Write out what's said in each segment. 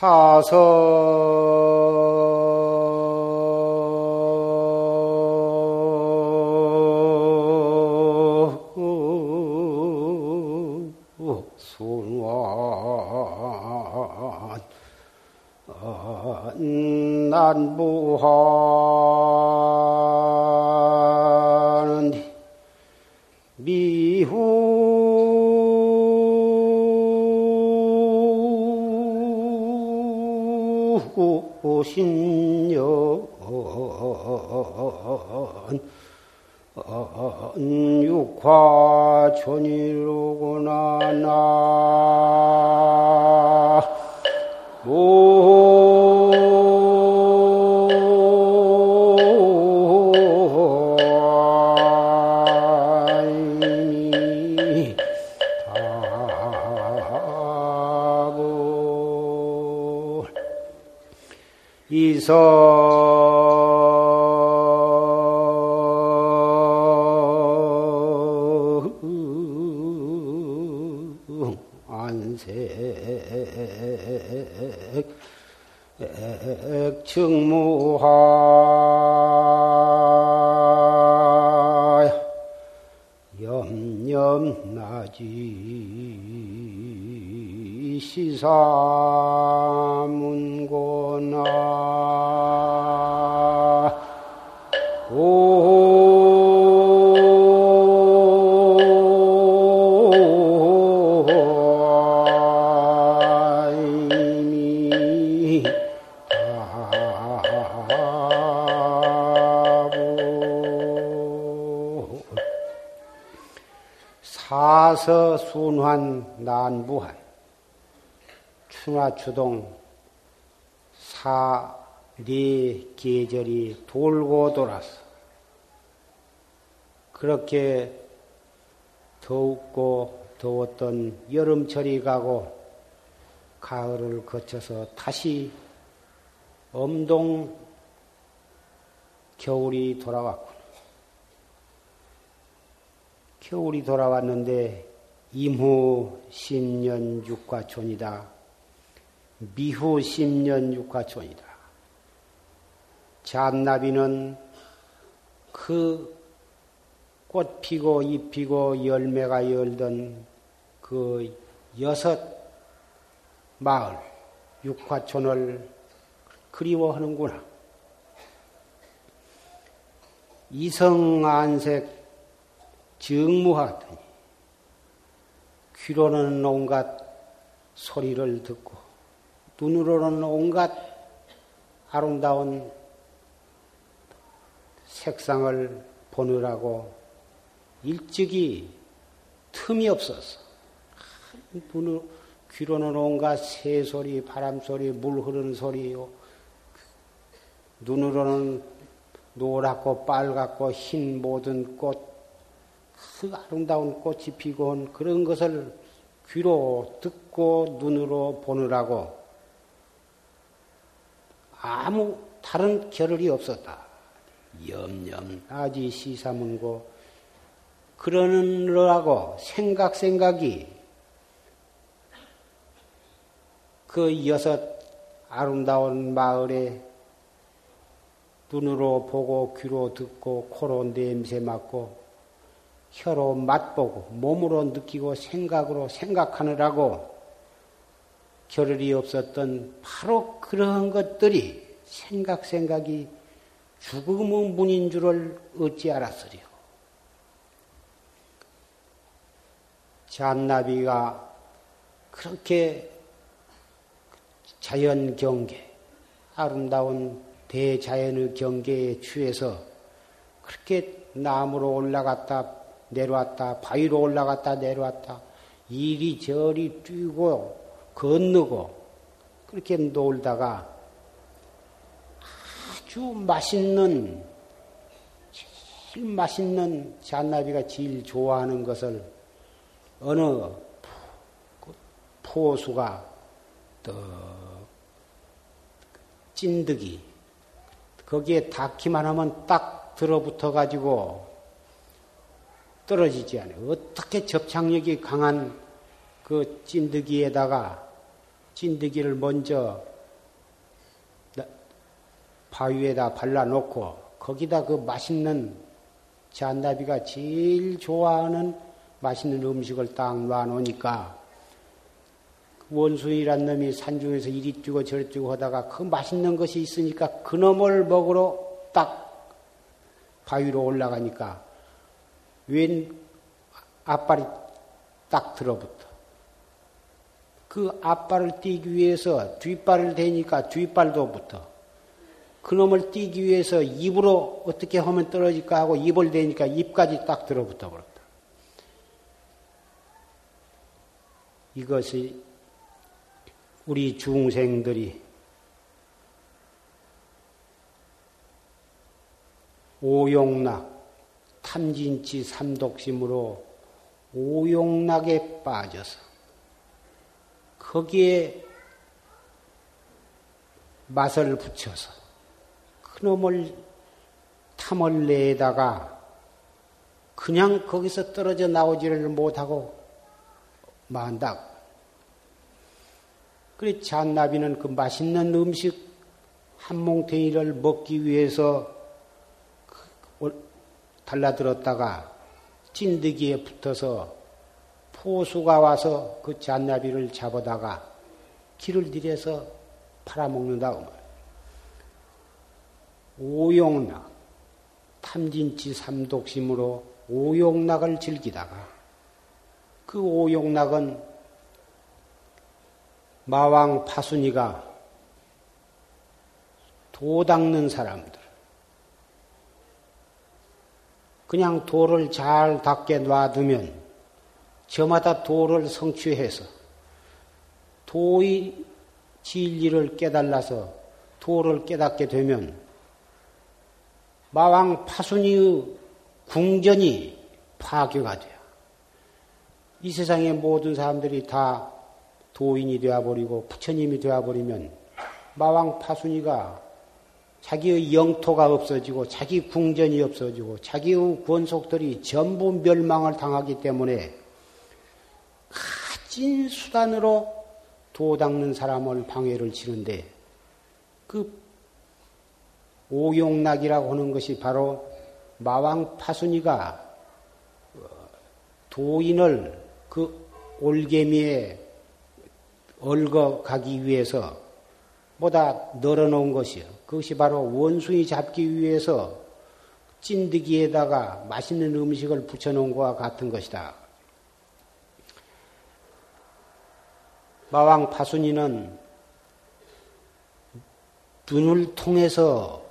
사서 추나추동 사 네 계절이 돌고 돌아서 그렇게 더웠고 더웠던 여름철이 가고 가을을 거쳐서 다시 엄동 겨울이 돌아왔고 겨울이 돌아왔는데 임후 10년 육과촌이다. 미후 10년 육과촌이다. 잔나비는 그 꽃 피고 잎 피고 열매가 열던 그 여섯 마을 육화촌을 그리워하는구나. 이성안색 증무하더니 귀로는 온갖 소리를 듣고 눈으로는 온갖 아름다운 색상을 보느라고 일찍이 틈이 없었어. 눈으로, 귀로는 온갖 새소리, 바람소리, 물 흐르는 소리요. 눈으로는 노랗고 빨갛고 흰 모든 꽃, 그 아름다운 꽃이 피고 온 그런 것을 귀로 듣고 눈으로 보느라고 아무 다른 겨를이 없었다. 염염 아지 시사문고 그러느라고 생각 생각이 그 여섯 아름다운 마을에 눈으로 보고 귀로 듣고 코로 냄새 맡고 혀로 맛보고 몸으로 느끼고 생각으로 생각하느라고 겨를이 없었던 바로 그러한 것들이 생각 생각이 죽음의 문인 줄을 어찌 알았으리요. 잔나비가 그렇게 자연 경계, 아름다운 대자연의 경계에 취해서 그렇게 나무로 올라갔다 내려왔다, 바위로 올라갔다 내려왔다, 이리저리 뛰고 건너고 그렇게 놀다가 아주 맛있는 제일 맛있는 잔나비가 제일 좋아하는 것을 어느 포수가 또 찐득이 거기에 닿기만 하면 딱 들어붙어 가지고 떨어지지 않아요. 어떻게 접착력이 강한 그 찐득이에다가 찐득이를 먼저 바위에다 발라놓고 거기다 그 맛있는 잔나비가 제일 좋아하는 맛있는 음식을 딱 놔놓으니까 원숭이란 놈이 산중에서 이리 뛰고 저리 뛰고 하다가 그 맛있는 것이 있으니까 그 놈을 먹으러 딱 바위로 올라가니까 웬 앞발이 딱 들어붙어. 그 앞발을 띄기 위해서 뒷발을 대니까 뒷발도 붙어. 그놈을 띄기 위해서 입으로 어떻게 하면 떨어질까 하고 입을 대니까 입까지 딱 들어붙어 버렸다. 이것이 우리 중생들이 오용락, 탐진치 삼독심으로 오용락에 빠져서 거기에 맛을 붙여서 그놈을 탐을 내다가 그냥 거기서 떨어져 나오지를 못하고 만다. 그래 잔나비는 그 맛있는 음식 한 몽탱이를 먹기 위해서 그 달라들었다가 찐득이에 붙어서 포수가 와서 그 잔나비를 잡아다가 길을 들여서 팔아먹는다. 오용락, 탐진치 삼독심으로 오용락을 즐기다가 그 오용락은 마왕 파순이가 도 닦는 사람들, 그냥 도를 잘 닦게 놔두면 저마다 도를 성취해서 도의 진리를 깨달아서 도를 깨닫게 되면 마왕 파순이의 궁전이 파괴가 돼요. 이 세상의 모든 사람들이 다 도인이 되어버리고 부처님이 되어버리면 마왕 파순이가 자기의 영토가 없어지고 자기 궁전이 없어지고 자기의 권속들이 전부 멸망을 당하기 때문에 가진 수단으로 도 닦는 사람을 방해를 치는데 그 오용락이라고 하는 것이 바로 마왕 파순이가 도인을 그 올개미에 얽어가기 위해서 보다 널어놓은 것이요. 그것이 바로 원숭이 잡기 위해서 찐득이에다가 맛있는 음식을 붙여놓은 것과 같은 것이다. 마왕 파순이는 눈을 통해서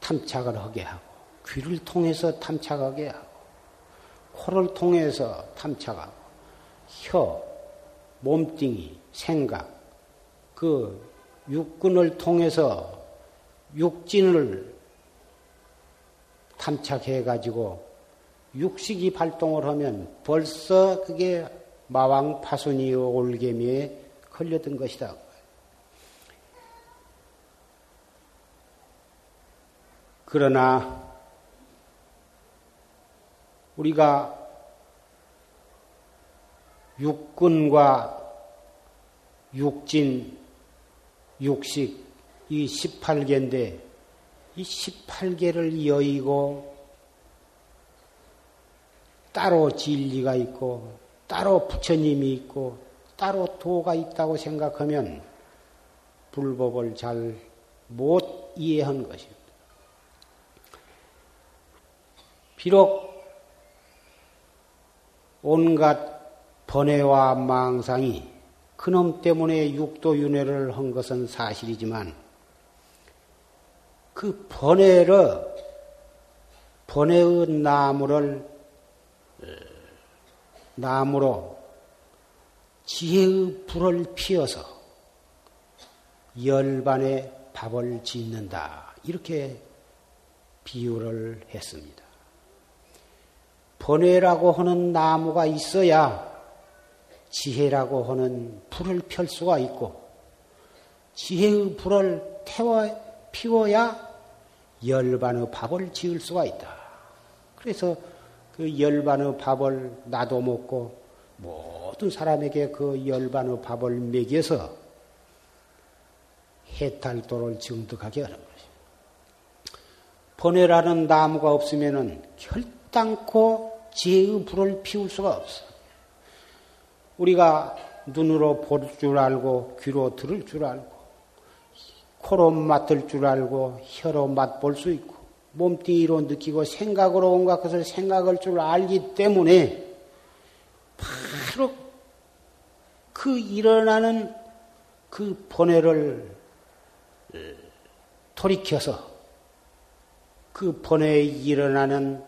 탐착을 하게 하고, 귀를 통해서 탐착하게 하고, 코를 통해서 탐착하고, 혀, 몸뚱이, 생각, 그 육근을 통해서 육진을 탐착해 가지고 육식이 발동을 하면 벌써 그게 마왕 파순이의 올개미에 걸려든 것이다. 그러나 우리가 육군과 육진, 육식 이 18개인데 이 18개를 여의고 따로 진리가 있고 따로 부처님이 있고 따로 도가 있다고 생각하면 불법을 잘 못 이해한 것입니다. 비록 온갖 번뇌와 망상이 그놈 때문에 육도윤회를 한 것은 사실이지만 그 번뇌를 번뇌의 나무를 나무로 지혜의 불을 피워서 열반의 밥을 짓는다. 이렇게 비유를 했습니다. 번뇌라고 하는 나무가 있어야 지혜라고 하는 불을 펼 수가 있고 지혜의 불을 태워 피워야 열반의 밥을 지을 수가 있다. 그래서 그 열반의 밥을 나도 먹고 모든 사람에게 그 열반의 밥을 먹여서 해탈도를 증득하게 하는 것입니다. 번뇌라는 나무가 없으면은 결단코 지혜의 불을 피울 수가 없어. 우리가 눈으로 볼 줄 알고 귀로 들을 줄 알고 코로 맡을 줄 알고 혀로 맛볼 수 있고 몸뚱이로 느끼고 생각으로 온갖 것을 생각할 줄 알기 때문에 바로 그 일어나는 그 번뇌를 돌이켜서 그 번뇌에 일어나는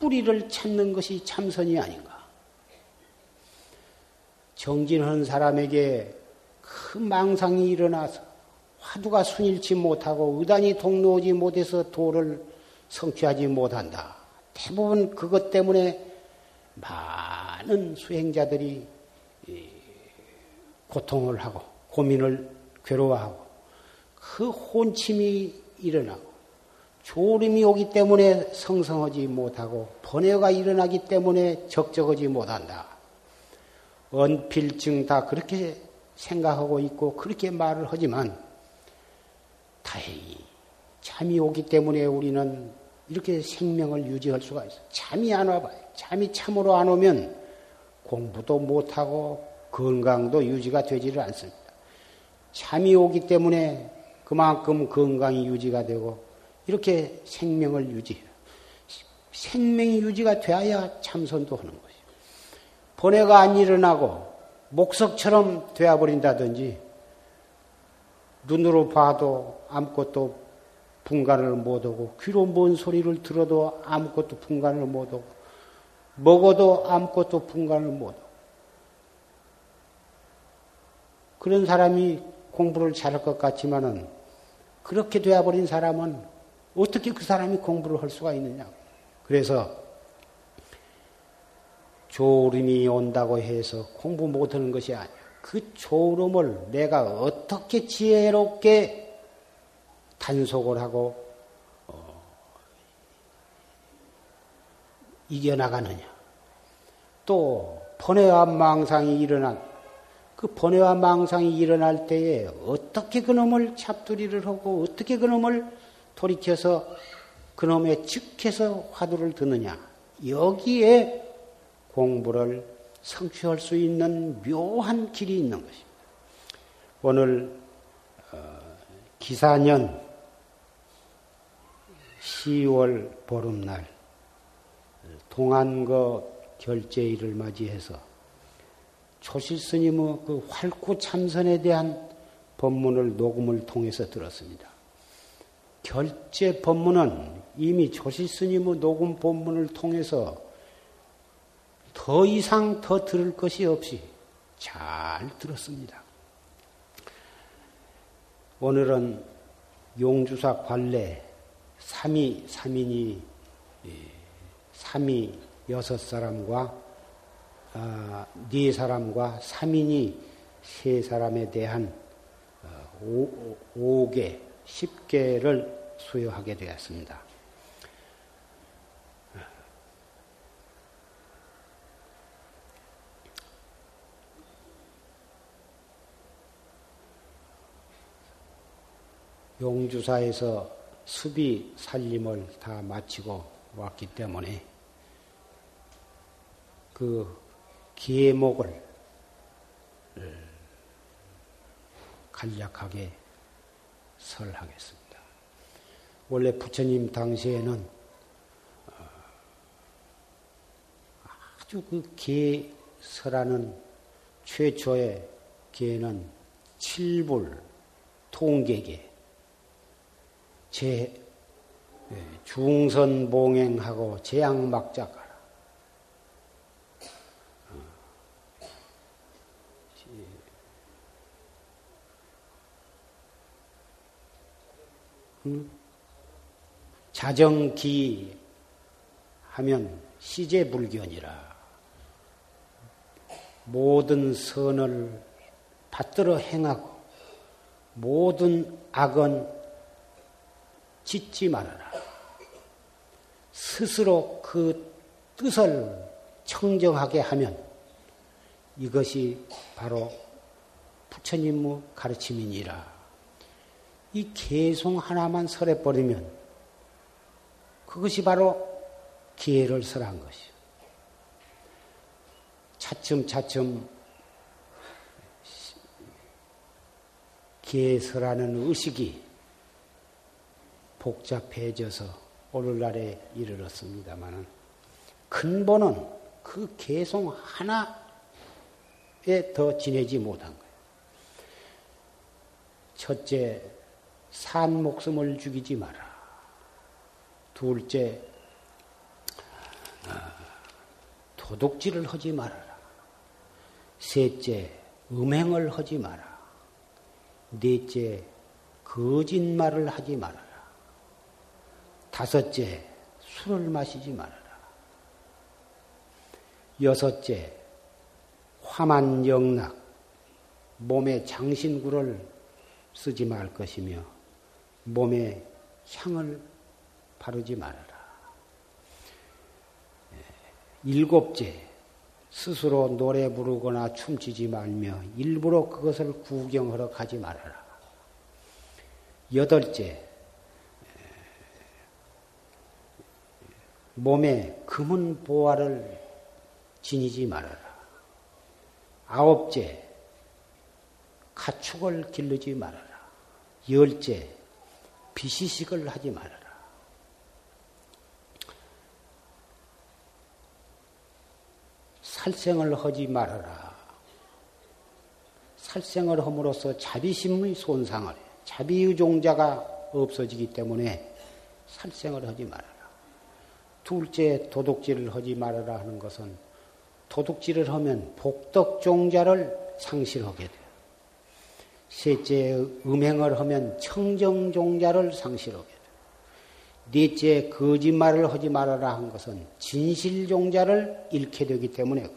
뿌리를 찾는 것이 참선이 아닌가. 정진한 사람에게 그 망상이 일어나서 화두가 순일치 못하고 의단이 동로오지 못해서 도를 성취하지 못한다. 대부분 그것 때문에 많은 수행자들이 고통을 하고 고민을 괴로워하고 그 혼침이 일어나고 조림이 오기 때문에 성성하지 못하고 번뇌가 일어나기 때문에 적적하지 못한다. 언필증 다 그렇게 생각하고 있고 그렇게 말을 하지만 다행히 잠이 오기 때문에 우리는 이렇게 생명을 유지할 수가 있어. 잠이 안 와봐요. 잠이 참으로 안 오면 공부도 못하고 건강도 유지가 되지를 않습니다. 잠이 오기 때문에 그만큼 건강이 유지가 되고 이렇게 생명을 유지해요. 생명이 유지가 되어야 참선도 하는 것이요. 번뇌가 안 일어나고 목석처럼 되어버린다든지 눈으로 봐도 아무것도 분간을 못하고 귀로 뭔 소리를 들어도 아무것도 분간을 못하고 먹어도 아무것도 분간을 못하고 그런 사람이 공부를 잘할 것 같지만은 그렇게 되어버린 사람은 어떻게 그 사람이 공부를 할 수가 있느냐. 그래서 조림이 온다고 해서 공부 못하는 것이 아니야. 그 조름을 내가 어떻게 지혜롭게 단속을 하고 어, 이겨나가느냐. 또 번뇌와 망상이 일어난 그 번뇌와 망상이 일어날 때에 어떻게 그놈을 잡두리를 하고 어떻게 그놈을 돌이켜서 그놈의 즉해서 화두를 듣느냐. 여기에 공부를 성취할 수 있는 묘한 길이 있는 것입니다. 오늘 어, 기사년 10월 보름날 동안거 결제일을 맞이해서 초실 스님의 그 활구 참선에 대한 법문을 녹음을 통해서 들었습니다. 결제 법문은 이미 초실 스님의 녹음 법문을 통해서 더 이상 더 들을 것이 없이 잘 들었습니다. 오늘은 용주사 관례 3위, 3인이 3위 여섯 사람과 아, 네 사람과 3인이 세 사람에 대한 5, 개 10개를 수여하게 되었습니다. 용주사에서 수비 살림을 다 마치고 왔기 때문에 그 계목을 간략하게 설하겠습니다. 원래 부처님 당시에는 어, 아주 그 계설하는 최초의 계는 칠불 통계계 제 예, 중선 봉행하고 제약막자가라. 음? 자정기 하면 시제불견이라 모든 선을 받들어 행하고 모든 악은 짓지 말아라. 스스로 그 뜻을 청정하게 하면 이것이 바로 부처님의 가르침이니라. 이 개송 하나만 설해버리면 그것이 바로 기회를 설한 것이요. 차츰차츰 기회설하는 의식이 복잡해져서 오늘날에 이르렀습니다마는 근본은 그 개송 하나에 더 지내지 못한 거예요. 첫째, 산 목숨을 죽이지 마라. 둘째, 아, 도둑질을 하지 말아라. 셋째, 음행을 하지 마라. 넷째, 거짓말을 하지 말아라. 다섯째, 술을 마시지 말아라. 여섯째, 화만 영락, 몸에 장신구를 쓰지 말 것이며, 몸에 향을 바르지 말아라. 일곱째, 스스로 노래 부르거나 춤추지 말며 일부러 그것을 구경하러 가지 말아라. 여덟째, 몸에 금은 보화를 지니지 말아라. 아홉째, 가축을 기르지 말아라. 열째, 비시식을 하지 말아라. 살생을 하지 말아라. 살생을 함으로써 자비심의 손상을 해. 자비의 종자가 없어지기 때문에 살생을 하지 말아라. 둘째, 도둑질을 하지 말아라 하는 것은 도둑질을 하면 복덕 종자를 상실하게 돼요. 셋째, 음행을 하면 청정 종자를 상실하게 돼요. 넷째, 거짓말을 하지 말아라 한 것은 진실종자를 잃게 되기 때문에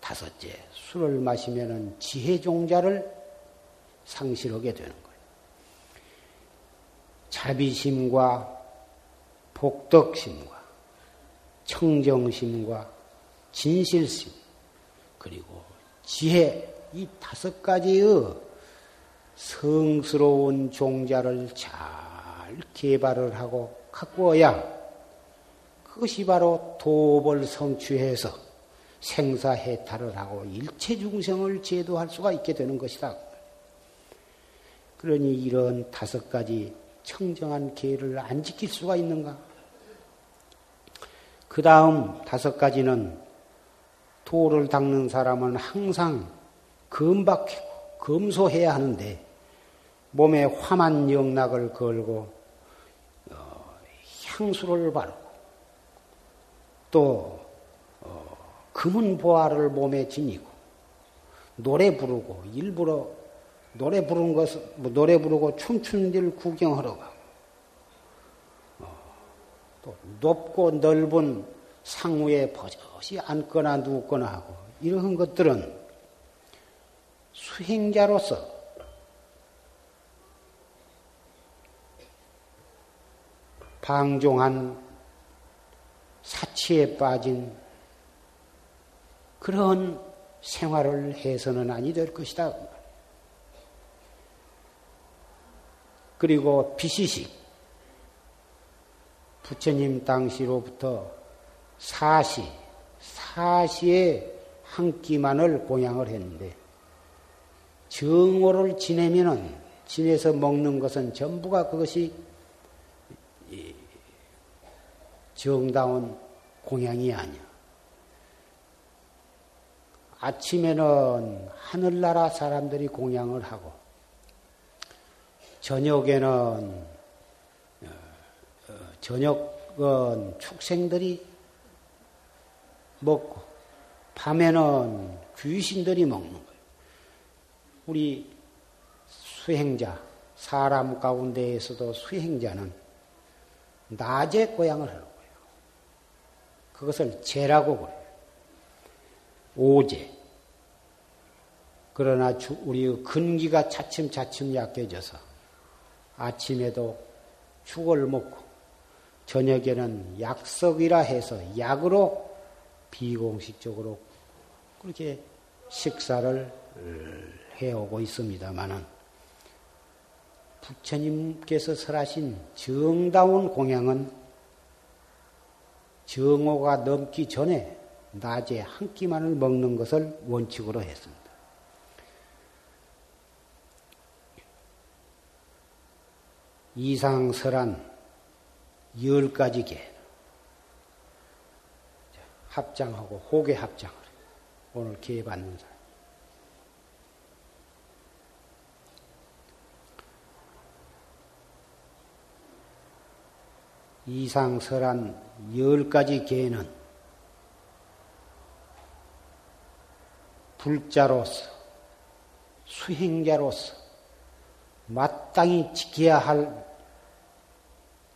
다섯째, 술을 마시면 지혜종자를 상실하게 되는 거예요. 자비심과 복덕심과 청정심과 진실심 그리고 지혜 이 다섯 가지의 성스러운 종자를 잘 개발을 하고 가꾸어야 그것이 바로 도벌 성취해서 생사해탈을 하고 일체 중생을 제도할 수가 있게 되는 것이다. 그러니 이런 다섯 가지 청정한 계를 안 지킬 수가 있는가? 그 다음 다섯 가지는 도를 닦는 사람은 항상 금박하고 검소해야 하는데 몸에 화만 영락을 걸고 향수를 바르고 또 어, 금은 보화를 몸에 지니고 노래 부르고 일부러 노래 부르는 것, 뭐 노래 부르고 춤추는 데를 구경하러 어, 또 높고 넓은 상우에 버젓이 앉거나 눕거나 하고 이런 것들은 수행자로서 방종한 사치에 빠진 그런 생활을 해서는 아니 될 것이다. 그리고 비시식 부처님 당시로부터 사시 사시의 한 끼만을 공양을 했는데 정오를 지내면은 지내서 먹는 것은 전부가 그것이 정다운 공양이 아니야. 아침에는 하늘나라 사람들이 공양을 하고, 저녁에는, 저녁은 축생들이 먹고, 밤에는 귀신들이 먹는 거예요. 우리 수행자, 사람 가운데에서도 수행자는 낮에 고향을 하는 거예요. 그것을 죄라고 그래요. 오제. 그러나 우리 근기가 차츰차츰 약해져서 아침에도 죽을 먹고 저녁에는 약석이라 해서 약으로 비공식적으로 그렇게 식사를 해오고 있습니다만은 부처님께서 설하신 정다운 공양은 정오가 넘기 전에 낮에 한 끼만을 먹는 것을 원칙으로 했습니다. 이상설한 열 가지 개 합장하고 호계 합장을 오늘 기회 받는 사람. 이상설한 열 가지 개는 불자로서 수행자로서 마땅히 지켜야 할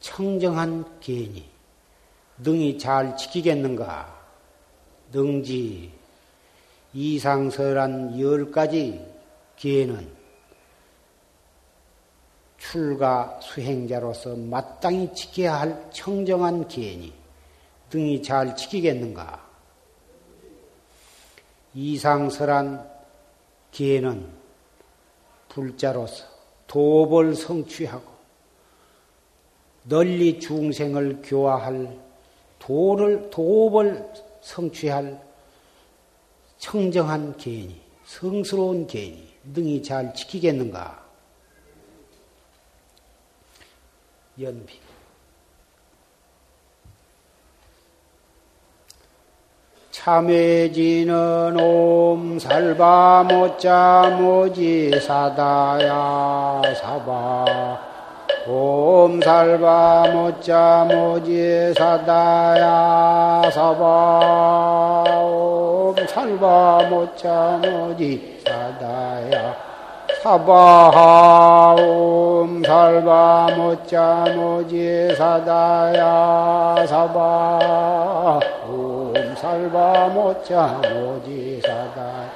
청정한 개니 능히 잘 지키겠는가? 능지 이상설한 열 가지 기회는 출가 수행자로서 마땅히 지켜야 할 청정한 기회니 등이 잘 지키겠는가? 이상설한 기회는 불자로서 도벌 성취하고 널리 중생을 교화할 도를 도벌 성취할 청정한 개인이 성스러운 개인이 능히 잘 지키겠는가? 연비. 참해지는 옴 살바 못자 모지 사다야 사바 옴 살바 모자 모지 사다야 사바. 옴 살바 모자 모지 사다야 사바하 옴 살바 모자 모지 사다야 사바. 옴 살바 모자 모지 사다야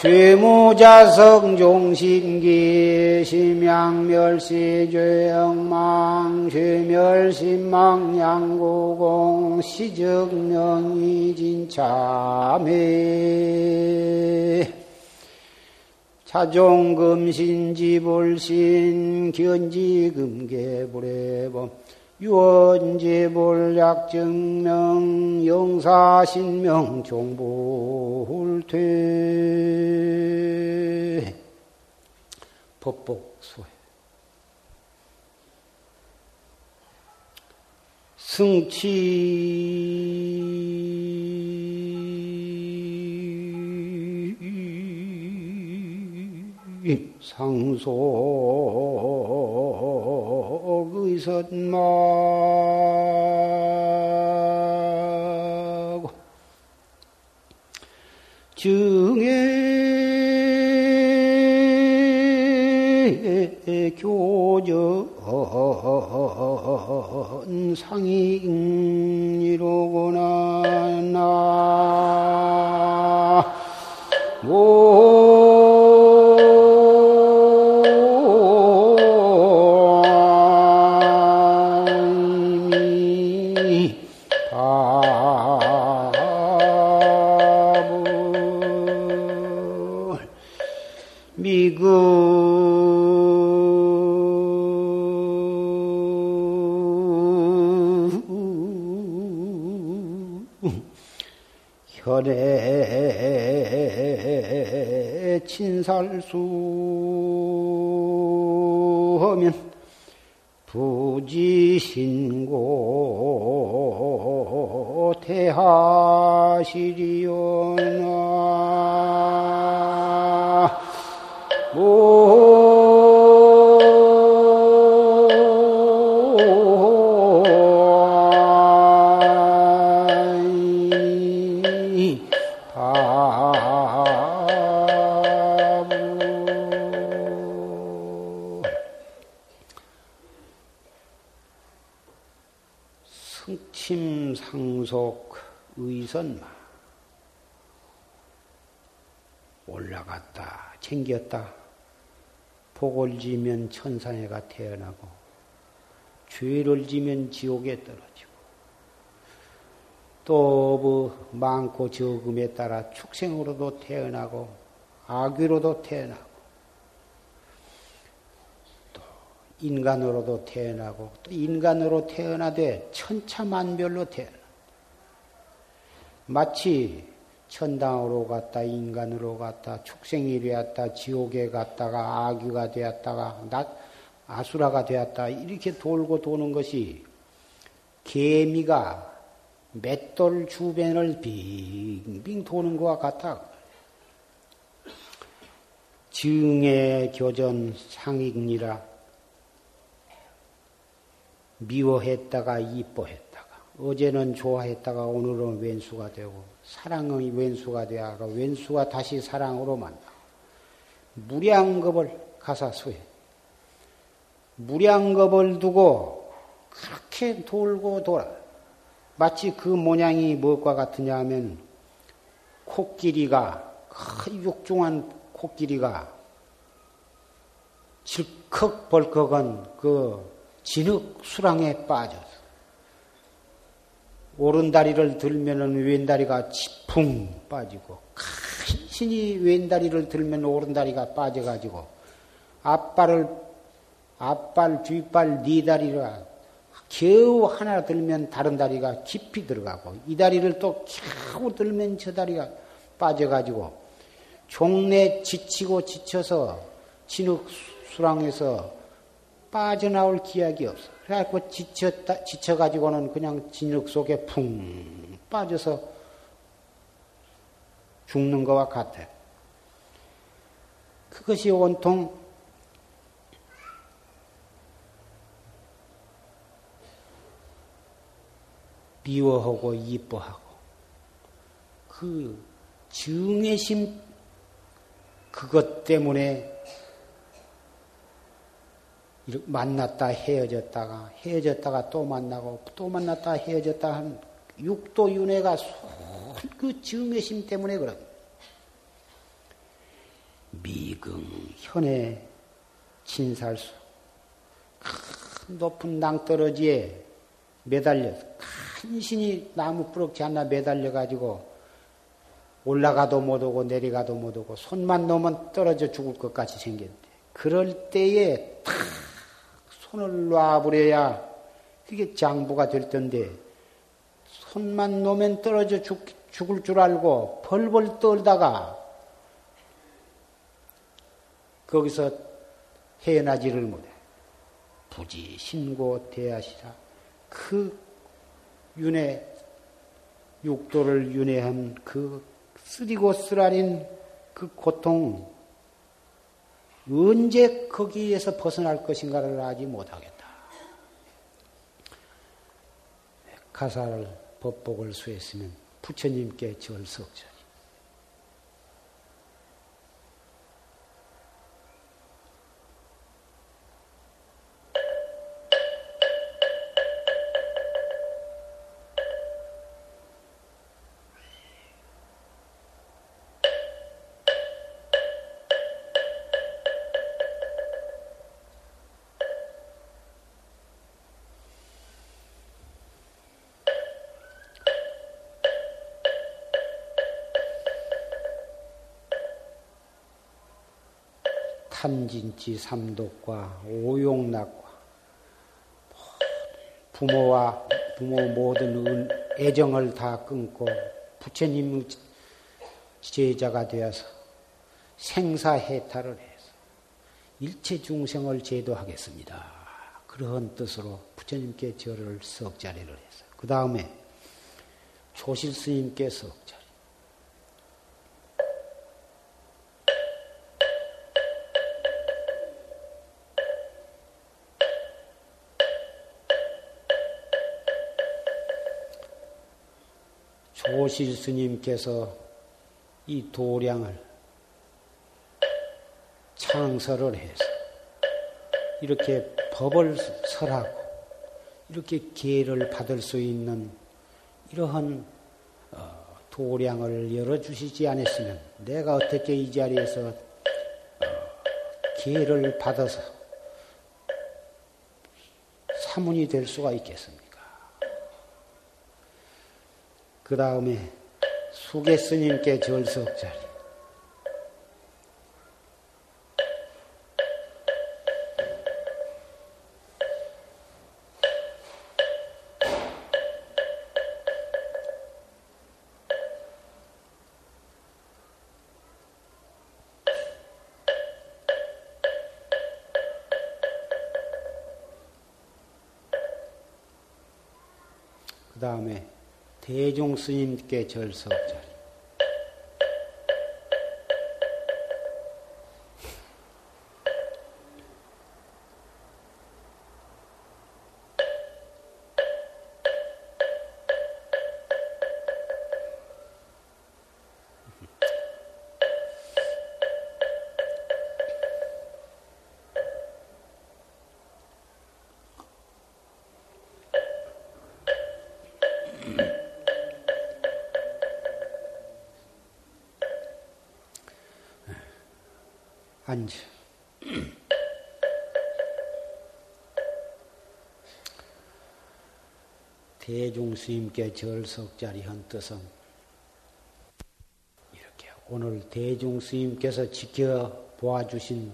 죄무자성 종신기 심양멸시 죄영망 죄멸심망 양구공 시적명이 진참해 차종금신지불신 견지금계불해범 유언제불약증명 영사신명 종불퇴. 법복수회. 승치 상속 의 선마고 증에 교전 상인이로구나 나혈 에 친살수 하면 부지신고 대하시리오나 성 침상속 의선마. 올라갔다 챙겼다. 복을 지면 천상에가 태어나고 죄를 지면 지옥에 떨어지고 또뭐 많고 적음에 따라 축생으로도 태어나고 악귀로도 태어나고 또 인간으로도 태어나고 또 인간으로 태어나되 천차만별로 태어나 마치 천당으로 갔다 인간으로 갔다 축생이 되었다 지옥에 갔다가 아귀가 되었다가 나, 아수라가 되었다. 이렇게 돌고 도는 것이 개미가 맷돌 주변을 빙빙 도는 것과 같다. 증의 교전 상익니라. 미워했다가 이뻐했다가 어제는 좋아했다가 오늘은 왼수가 되고 사랑의 왼수가 되어가 왼수가 다시 사랑으로 만나 무량겁을 가사수해. 무량겁을 두고 그렇게 돌고 돌아. 마치 그 모양이 무엇과 같으냐 하면 코끼리가 큰 육중한 코끼리가 질컥 벌컥한 그 진흙 수랑에 빠져서 오른다리를 들면은 왼다리가 치풍 빠지고 간신히 왼다리를 들면 오른다리가 빠져가지고 앞발을 앞발 뒷발 네 다리가 겨우 하나 들면 다른 다리가 깊이 들어가고 이 다리를 또 겨우 들면 저 다리가 빠져가지고 종래 지치고 지쳐서 진흙 수랑에서 빠져나올 기약이 없어. 그래갖고 지쳤다, 지쳐가지고는 그냥 진흙 속에 풍 빠져서 죽는 것과 같아. 그것이 온통 미워하고 이뻐하고 그 증애심 그것 때문에 만났다 헤어졌다가 헤어졌다가 또 만나고 또 만났다 헤어졌다 한 육도 윤회가 그 증애심 때문에 그런. 미금 현의 진살수 큰 높은 낭떠러지에 매달려서 간신히 나무 뿌럭지 하나 매달려 가지고 올라가도 못 오고 내려가도 못 오고 손만 놓으면 떨어져 죽을 것 같이 생겼는데 그럴 때에 탁 손을 놔버려야 그게 장부가 될 텐데 손만 놓으면 떨어져 죽, 죽을 줄 알고 벌벌 떨다가 거기서 헤어나지를 못해. 부지 신고 대하시라. 그 윤회, 육도를 윤회한 그 쓰리고 쓰라린 그 고통, 언제 거기에서 벗어날 것인가를 알지 못하겠다. 가사를 법복을 수했으면 부처님께 절석절. 탐진치 삼독과 오용락과 부모와 부모 모든 애정을 다 끊고 부처님 제자가 되어서 생사해탈을 해서 일체 중생을 제도하겠습니다. 그러한 뜻으로 부처님께 절을 석자리를 해서 그 다음에 조실 스님께 석자 조실 스님께서 이 도량을 창설을 해서 이렇게 법을 설하고 이렇게 기회를 받을 수 있는 이러한 어, 도량을 열어주시지 않았으면 내가 어떻게 이 자리에서 어, 기회를 받아서 사문이 될 수가 있겠습니까? 그 다음에 수계 스님께 절석자리 스님께 절석자 스님께 절석자리 한 뜻은 이렇게 오늘 대중 스님께서 지켜보아 주신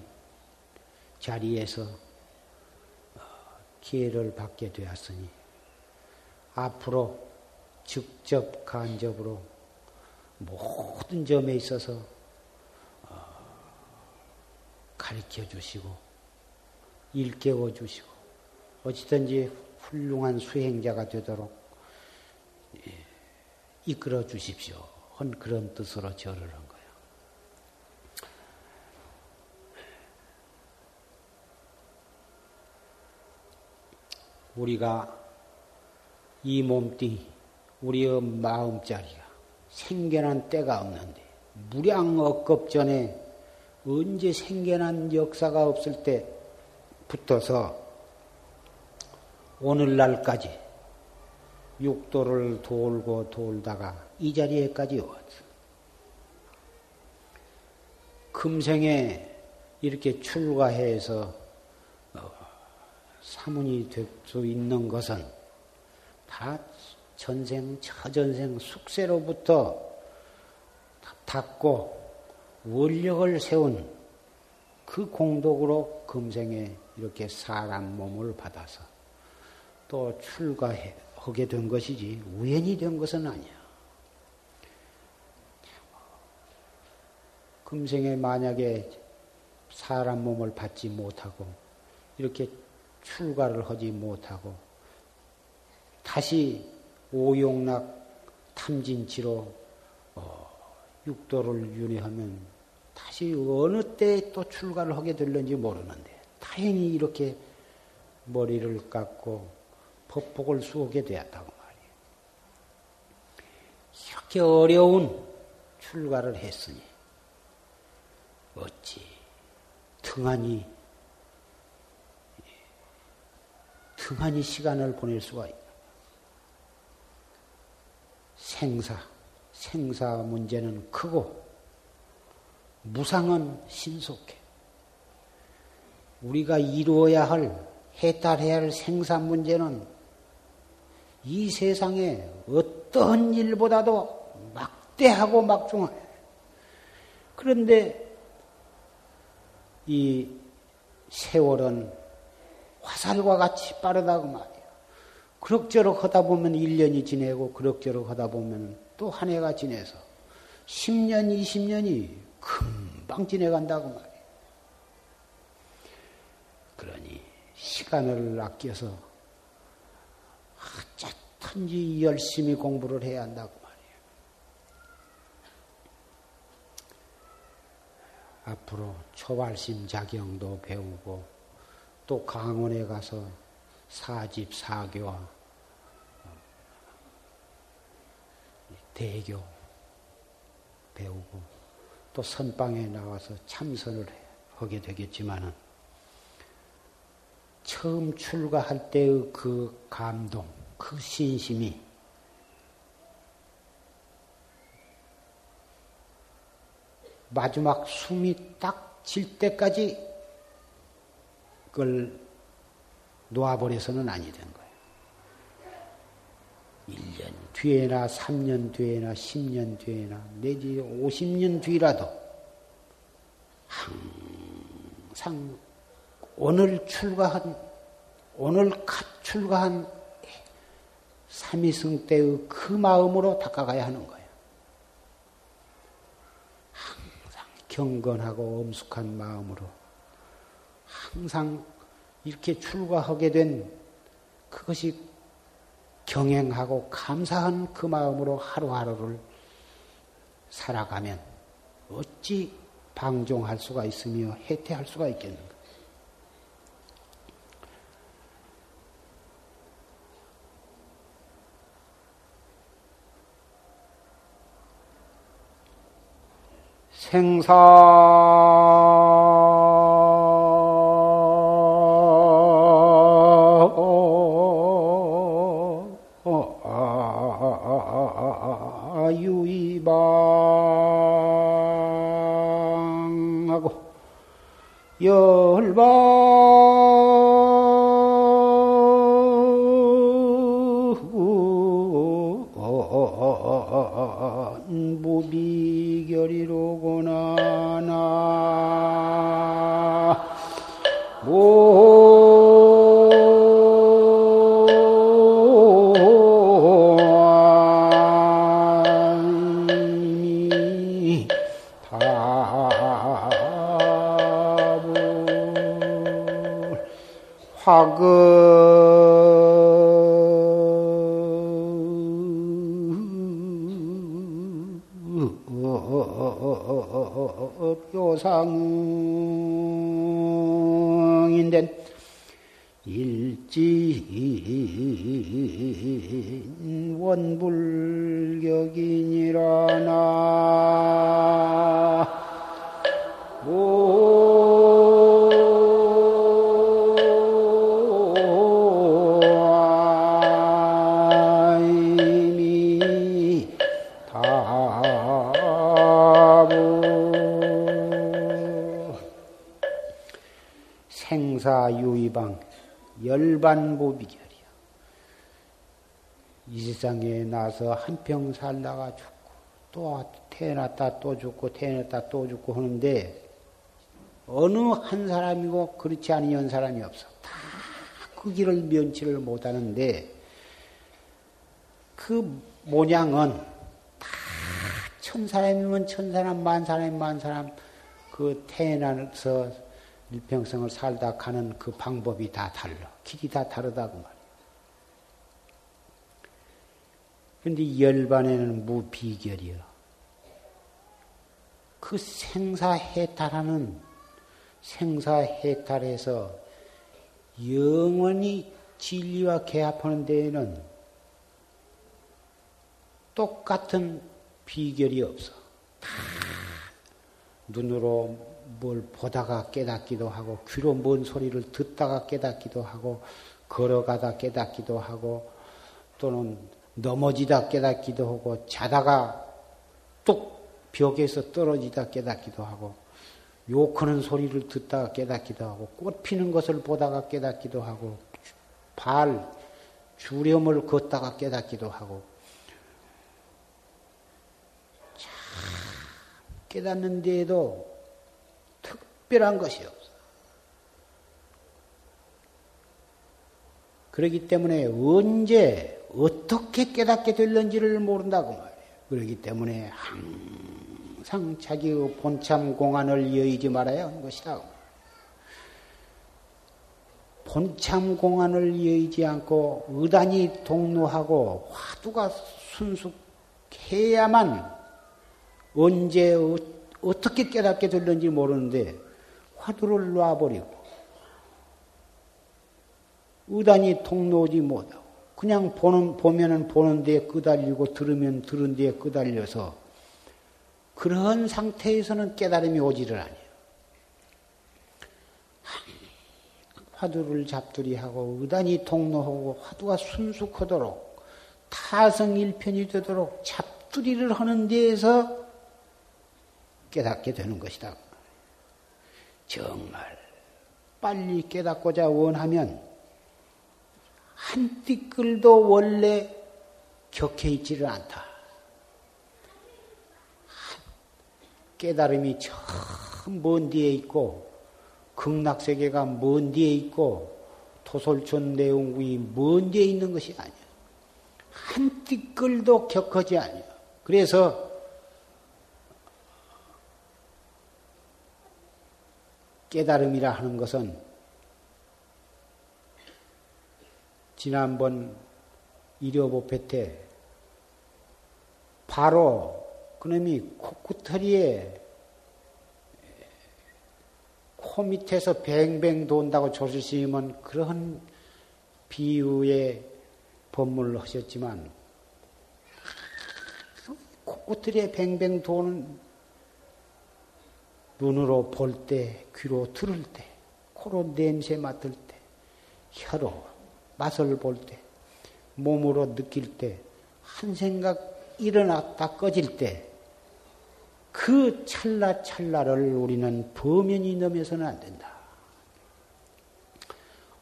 자리에서 어, 기회를 받게 되었으니 앞으로 직접 간접으로 모든 점에 있어서 가르쳐 주시고 일깨워 주시고 어찌든지 훌륭한 수행자가 되도록 예, 이끌어 주십시오. 한 그런 뜻으로 절을 한 거예요. 우리가 이 몸뚱이, 우리의 마음자리가 생겨난 때가 없는데 무량 억겁 전에 언제 생겨난 역사가 없을 때 붙어서 오늘날까지 육도를 돌고 돌다가 이 자리에까지 왔어. 금생에 이렇게 출가해서 어, 사문이 될 수 있는 것은 다 전생, 저전생 숙세로부터 닦고 원력을 세운 그 공덕으로 금생에 이렇게 사람 몸을 받아서 또 출가 하게 된 것이지 우연히 된 것은 아니야. 금생에 만약에 사람 몸을 받지 못하고 이렇게 출가를 하지 못하고 다시 오용락 탐진치로 어, 육도를 윤회하면 다시 어느 때 또 출가를 하게 될는지 모르는데 다행히 이렇게 머리를 깎고 법복을 쏘게 되었다고 말이에요. 이렇게 어려운 출가를 했으니 어찌 등한히 등한히 시간을 보낼 수가 있나? 생사 생사 문제는 크고 무상은 신속해. 우리가 이루어야 할, 해탈해야 할 생산 문제는 이 세상에 어떤 일보다도 막대하고 막중해. 그런데 이 세월은 화살과 같이 빠르다고 말이에요. 그럭저럭 하다 보면 1년이 지내고 그럭저럭 하다 보면 또 한 해가 지내서 10년, 20년이 금방 지내간다고 말이에요. 그러니 시간을 아껴서 어쨌든지 열심히 공부를 해야 한다고 말이에요. 앞으로 초발심 자경도 배우고 또 강원에 가서 사집 사교와 대교 배우고 또 선방에 나와서 참선을 하게 되겠지만은 처음 출가할 때의 그 감동, 그 신심이 마지막 숨이 딱 질 때까지 그걸 놓아버려서는 아니 된 거예요. 1년 뒤에나 3년 뒤에나 10년 뒤에나 내지 50년 뒤라도 항상 오늘 출가한 오늘 갓 출가한 삼위승 때의 그 마음으로 닦아가야 하는 거예요. 항상 경건하고 엄숙한 마음으로 항상 이렇게 출가하게 된 그것이 경행하고 감사한 그 마음으로 하루하루를 살아가면 어찌 방종할 수가 있으며 해태할 수가 있겠는가? 생사. 생사유의방 이 세상에 나서 한평 살다가 죽고 또 태어났다 또 죽고 태어났다 또 죽고 하는데 어느 한 사람이고 그렇지 않은 사람이 없어. 다 그 길을 면치를 못하는데 그 모양은 다 천 사람이면 천 사람, 만 사람이면 만 사람 그 태어나서 일평생을 살다 가는 그 방법이 다 달라. 길이 다 다르다고 말 근데 열반에는 무비결이요. 그 생사해탈하는 생사해탈에서 영원히 진리와 개합하는 데에는 똑같은 비결이 없어. 다 눈으로 뭘 보다가 깨닫기도 하고 귀로 뭔 소리를 듣다가 깨닫기도 하고 걸어가다 깨닫기도 하고 또는 넘어지다 깨닫기도 하고 자다가 뚝 벽에서 떨어지다 깨닫기도 하고 욕하는 소리를 듣다가 깨닫기도 하고 꽃 피는 것을 보다가 깨닫기도 하고 발 주렴을 걷다가 깨닫기도 하고 참 깨닫는 데에도 특별한 것이 없어. 그렇기 때문에 언제 어떻게 깨닫게 될는지를 모른다고 말이에요. 그렇기 때문에 항상 자기의 본참 공안을 여의지 말아야 하는 것이다. 본참 공안을 여의지 않고 의단이 동로하고 화두가 순숙해야만 언제 어떻게 깨닫게 될는지 모르는데 화두를 놔버리고 의단이 통로지 못하고 그냥 보는 보면은 보는 데에 끄달리고 들으면 들은 데에 끄달려서 그런 상태에서는 깨달음이 오지를 아니에요. 화두를 잡두리하고 의단이 통로하고 화두가 순숙하도록 타성일편이 되도록 잡두리를 하는 데에서 깨닫게 되는 것이다. 정말 빨리 깨닫고자 원하면 한 띠끌도 원래 격해 있지를 않다. 깨달음이 저먼 뒤에 있고 극락세계가 먼 뒤에 있고 토솔촌 내용국이 먼 뒤에 있는 것이 아니야. 한 띠끌도 격하지 아니야. 그래서 깨달음이라 하는 것은 지난번 일요보패 때 바로 그놈이 코쿠터리에 코 밑에서 뱅뱅 돈다고 조실스님은 그런 비유의 법문을 하셨지만 코쿠터리에 뱅뱅 도는 눈으로 볼 때, 귀로 들을 때, 코로 냄새 맡을 때, 혀로 맛을 볼 때, 몸으로 느낄 때, 한 생각 일어났다 꺼질 때, 그 찰나찰나를 우리는 범연히 넘어서는 안 된다.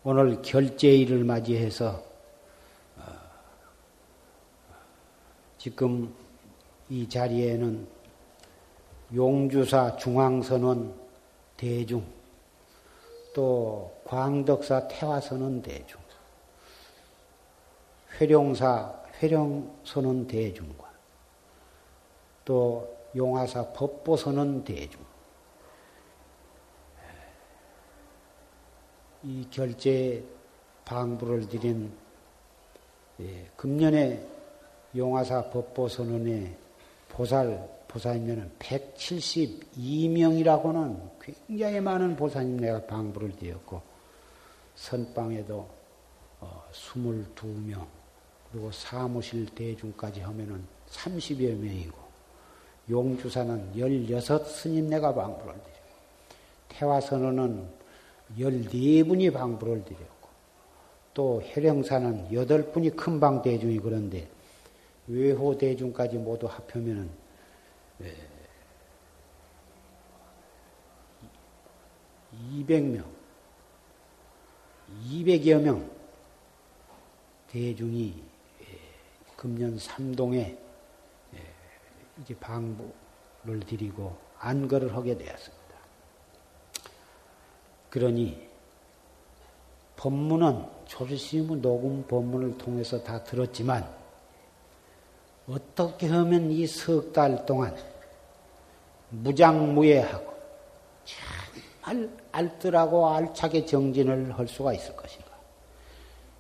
오늘 결제일을 맞이해서 어, 지금 이 자리에는 용주사 중앙선원 대중, 또 광덕사 태화선원 대중, 회룡사 회룡선원 대중과 또 용화사 법보선원 대중, 이 결제 방부를 드린 예, 금년에 용화사 법보선원의 보살 보살님은 172명이라고는 굉장히 많은 보살님 내가 방부를 드렸고 선방에도 22명 어, 그리고 사무실 대중까지 하면은 30여 명이고 용주사는 16 스님 내가 방부를 드렸고 태화선언은 14분이 방부를 드렸고 또 해령사는 8분이 큰방 대중이 그런데 외호 대중까지 모두 합하면은 200명, 200여 명 대중이 예, 금년 삼동에 예, 이제 방부를 드리고 안거를 하게 되었습니다. 그러니 법문은 조실스님은 녹음 법문을 통해서 다 들었지만 어떻게 하면 이 석 달 동안 무장무예하고 정말 알뜰하고 알차게 정진을 할 수가 있을 것인가.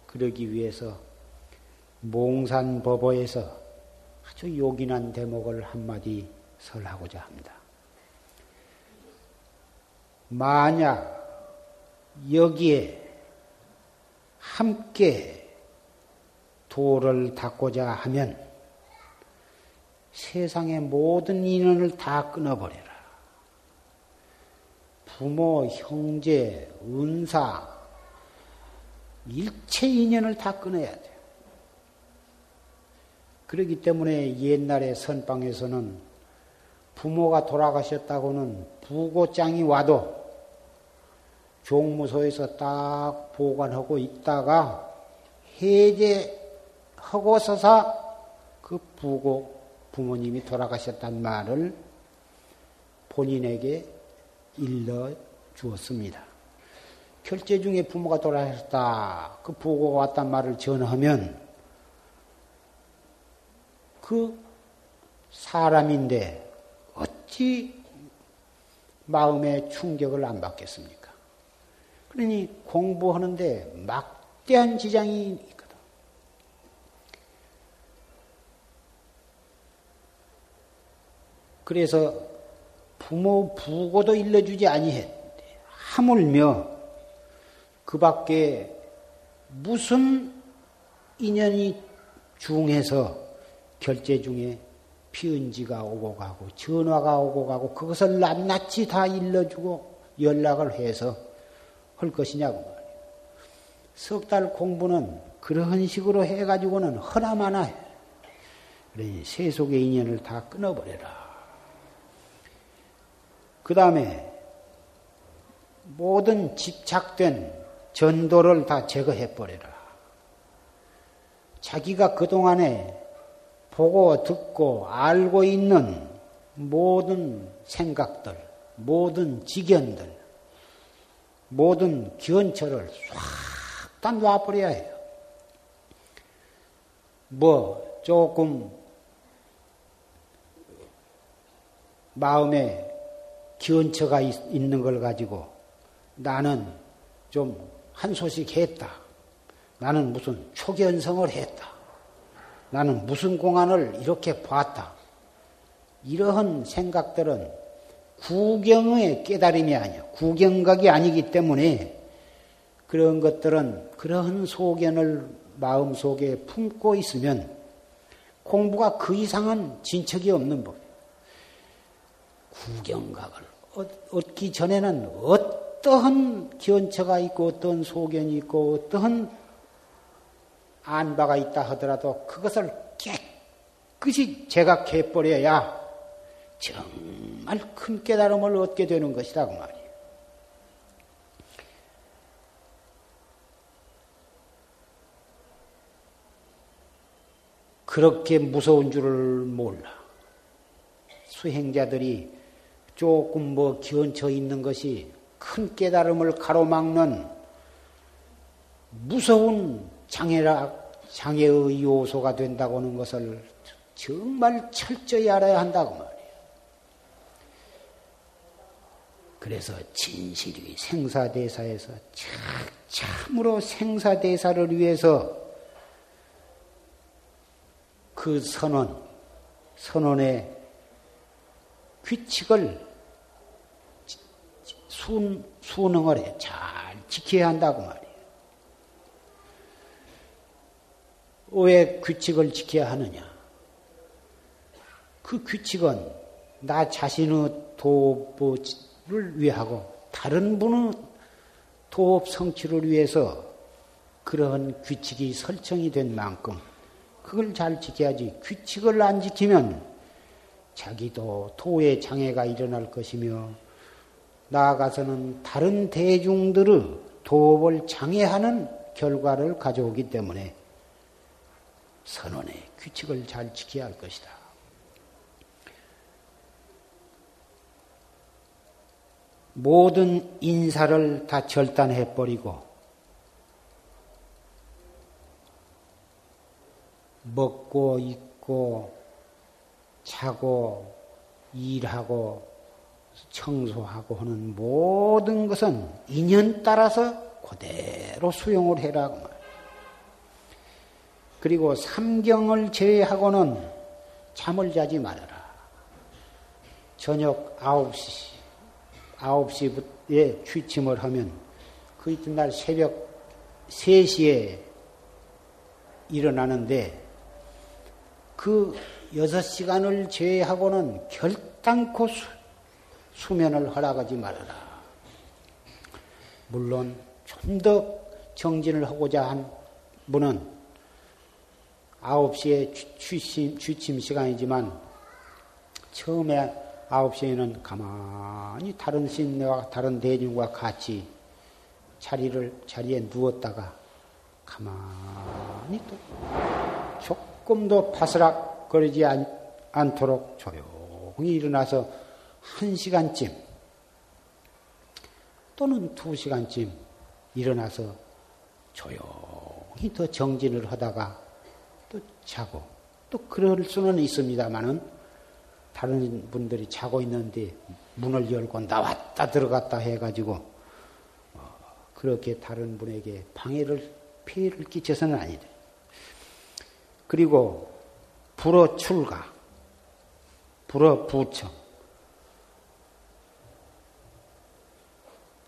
그러기 위해서 몽산법어에서 아주 요긴한 대목을 한마디 설하고자 합니다. 만약 여기에 함께 도를 닦고자 하면 세상의 모든 인연을 다 끊어버려라. 부모, 형제, 은사, 일체 인연을 다 끊어야 돼. 그렇기 때문에 옛날에 선방에서는 부모가 돌아가셨다고는 부고장이 와도 종무소에서 딱 보관하고 있다가 해제하고 서서 그 부고 부모님이 돌아가셨단 말을 본인에게 일러 주었습니다. 결제 중에 부모가 돌아가셨다. 그 부고가 왔단 말을 전하면 그 사람인데 어찌 마음의 충격을 안 받겠습니까? 그러니 공부하는데 막대한 지장이 그래서 부모 부고도 일러주지 아니했. 하물며 그 밖에 무슨 인연이 중해서 결제 중에 피은지가 오고 가고 전화가 오고 가고 그것을 낱낱이 다 일러주고 연락을 해서 할 것이냐고 말이에요. 석 달 공부는 그런 식으로 해가지고는 허나마나 해. 그러니 세속의 인연을 다 끊어버려라. 그 다음에 모든 집착된 전도를 다 제거해버려라. 자기가 그동안에 보고 듣고 알고 있는 모든 생각들, 모든 지견들, 모든 기원처를 싹 다 놔버려야 해요. 뭐, 조금 마음에 기원처가 있, 는 걸 가지고 나는 좀 한 소식 했다. 나는 무슨 초견성을 했다. 나는 무슨 공안을 이렇게 봤다. 이러한 생각들은 구경의 깨달음이 아니야. 구경각이 아니기 때문에 그런 것들은 그러한 소견을 마음 속에 품고 있으면 공부가 그 이상은 진척이 없는 법. 구경각을 얻기 전에는 어떠한 기원처가 있고 어떤 소견이 있고 어떠한 안 바가 있다 하더라도 그것을 깨끗이 제각해 버려야 정말 큰 깨달음을 얻게 되는 것이라고 말이에요. 그렇게 무서운 줄을 몰라. 수행자들이 조금 뭐 기원쳐 있는 것이 큰 깨달음을 가로막는 무서운 장애라, 장애의 요소가 된다고 하는 것을 정말 철저히 알아야 한다고 말이에요. 그래서 진실이 생사대사에서 참으로 생사대사를 위해서 그 선언, 선언의 규칙을 순, 순응을 해. 잘 지켜야 한다고 말이에요. 왜 규칙을 지켜야 하느냐? 그 규칙은 나 자신의 도업을 위하고 다른 분의 도업 성취를 위해서 그러한 규칙이 설정이 된 만큼 그걸 잘 지켜야지. 규칙을 안 지키면 자기도 도의 장애가 일어날 것이며 나아가서는 다른 대중들의 도업을 장애하는 결과를 가져오기 때문에 선언의 규칙을 잘 지켜야 할 것이다. 모든 인사를 다 절단해버리고 먹고 입고 자고 일하고 청소하고 하는 모든 것은 인연 따라서 그대로 수용을 해라고 말. 그리고 삼경을 제외하고는 잠을 자지 말아라. 저녁 9시, 9시에 취침을 하면 그 이튿날 새벽 3시에 일어나는데 그 여섯 시간을 제외하고는 결단코 수, 수면을 허락하지 말아라. 물론 좀 더 정진을 하고자 한 분은 9시에 취침, 취침 시간이지만 처음에 9시에는 가만히 다른 신내와 다른 대중과 같이 자리를, 자리에 누웠다가 가만히 또 조금도 파스락 거리지 않, 도록 조용히 일어나서 한 시간쯤 또는 두 시간쯤 일어나서 조용히 더 정진을 하다가 또 자고 또 그럴 수는 있습니다만은 다른 분들이 자고 있는데 문을 열고 나왔다 들어갔다 해가지고 어, 그렇게 다른 분에게 방해를 피해를 끼쳐서는 아니다. 그리고 불어 출가, 불어 부청.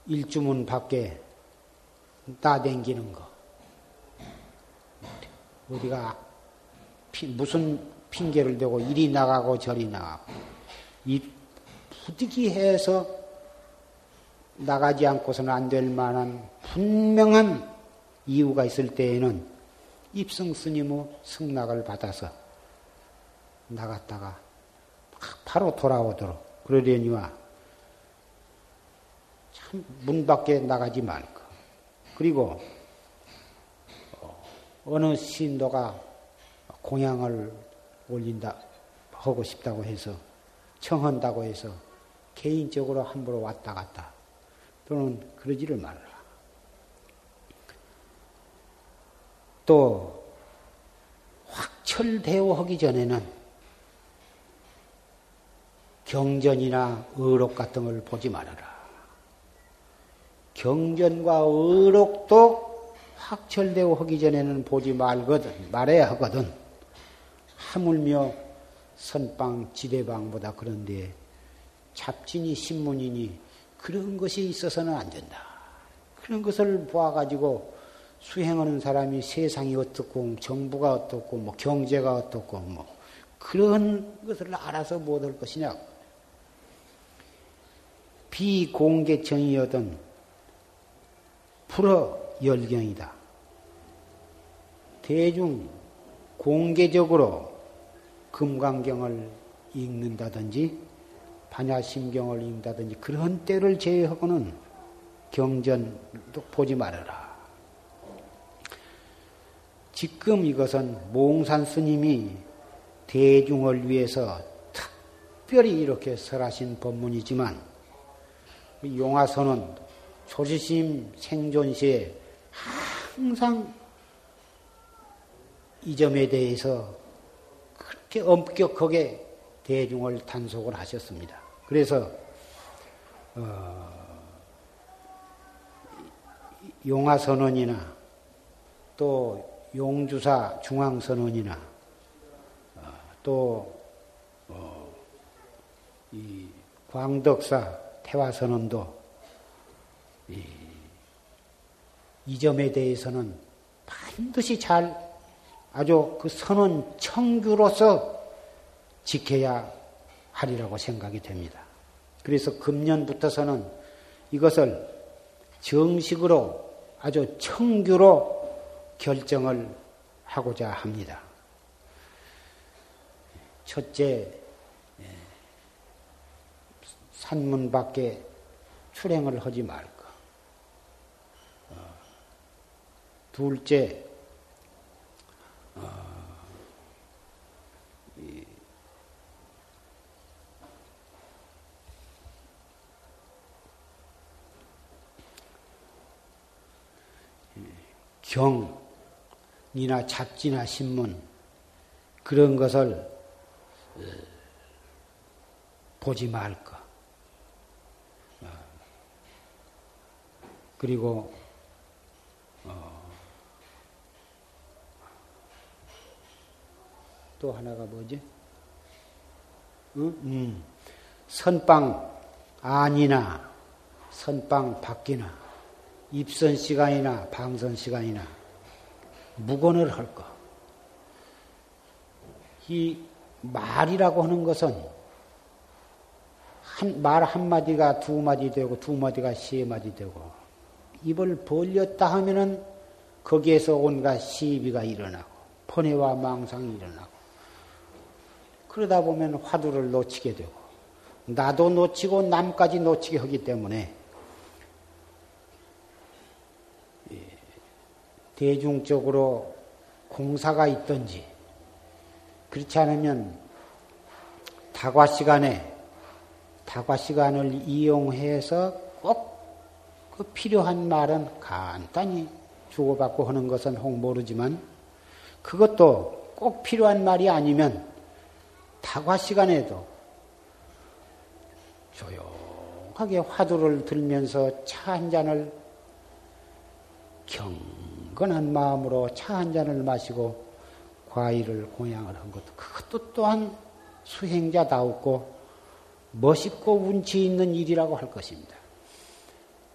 일주문 밖에 따댕기는 거. 우리가 피, 무슨 핑계를 대고 이리 나가고 저리 나가고. 이 부득이해서 나가지 않고서는 안 될 만한 분명한 이유가 있을 때에는 입성 스님의 승낙을 받아서 나갔다가 바로 돌아오도록. 그러려니와 참 문 밖에 나가지 말고. 그리고 어느 신도가 공양을 올린다 하고 싶다고 해서 청한다고 해서 개인적으로 함부로 왔다 갔다 또는 그러지를 말라. 또 확철대오하기 전에는 경전이나 의록 같은 걸 보지 말아라. 경전과 의록도 확철대오하기 전에는 보지 말거든 말해야 하거든. 하물며 선방 지대방보다 그런데 잡진이 신문이니 그런 것이 있어서는 안 된다. 그런 것을 보아가지고 수행하는 사람이 세상이 어떻고 정부가 어떻고 뭐 경제가 어떻고 뭐 그런 것을 알아서 못할 것이냐. 비공개청이여든 불어 열경이다. 대중 공개적으로 금강경을 읽는다든지 반야심경을 읽는다든지 그런 때를 제외하고는 경전도 보지 말아라. 지금 이것은 몽산 스님이 대중을 위해서 특별히 이렇게 설하신 법문이지만 용화선은 조지심 생존 시에 항상 이 점에 대해서 그렇게 엄격하게 대중을 단속을 하셨습니다. 그래서 어, 용화선언이나 또 용주사 중앙선언이나 어, 또 어, 이 광덕사 태화선언도 이, 이 점에 대해서는 반드시 잘 아주 그 선언 청규로서 지켜야 하리라고 생각이 됩니다. 그래서 금년부터서는 이것을 정식으로 아주 청규로 결정을 하고자 합니다. 첫째, 예, 산문 밖에 출행을 하지 말고. 어, 둘째, 어, 경, 이나 잡지나 신문 그런 것을 어, 보지 말 것. 어, 그리고 또 하나가 뭐지? 응? 음. 선빵 안이나 선빵 밖이나 입선 시간이나 방선 시간이나 무건을 할 것. 이 말이라고 하는 것은 한, 말 한마디가 두 마디 되고 두 마디가 세 마디 되고 입을 벌렸다 하면은 거기에서 온갖 시비가 일어나고 번뇌와 망상이 일어나고 그러다 보면 화두를 놓치게 되고 나도 놓치고 남까지 놓치게 하기 때문에 대중적으로 공사가 있든지 그렇지 않으면 다과 시간에 다과 시간을 이용해서 꼭 그 필요한 말은 간단히 주고받고 하는 것은 혹 모르지만 그것도 꼭 필요한 말이 아니면 다과 시간에도 조용하게 화두를 들면서 차 한 잔을 경 경건한 마음으로 차 한 잔을 마시고 과일을 공양을 한 것도 그것도 또한 수행자다웠고 멋있고 운치 있는 일이라고 할 것입니다.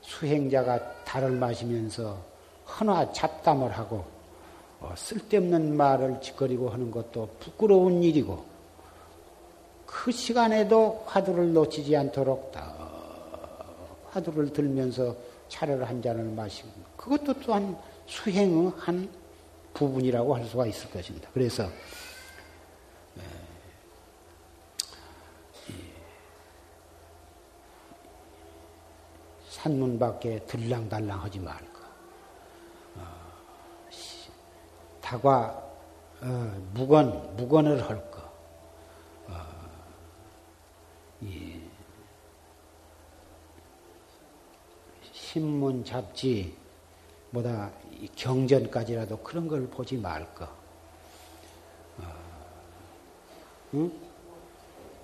수행자가 달을 마시면서 헌화 잡담을 하고 어, 쓸데없는 말을 짓거리고 하는 것도 부끄러운 일이고 그 시간에도 화두를 놓치지 않도록 다 화두를 들면서 차를 한 잔을 마시고 그것도 또한 수행의 한 부분이라고 할 수가 있을 것입니다. 그래서 산문 밖에 들랑달랑 하지 말고 어, 다과 어, 무건 무건을 할 거. 어, 이 신문 잡지 뭐다 경전까지라도 그런 걸 보지 말 거. 어, 응?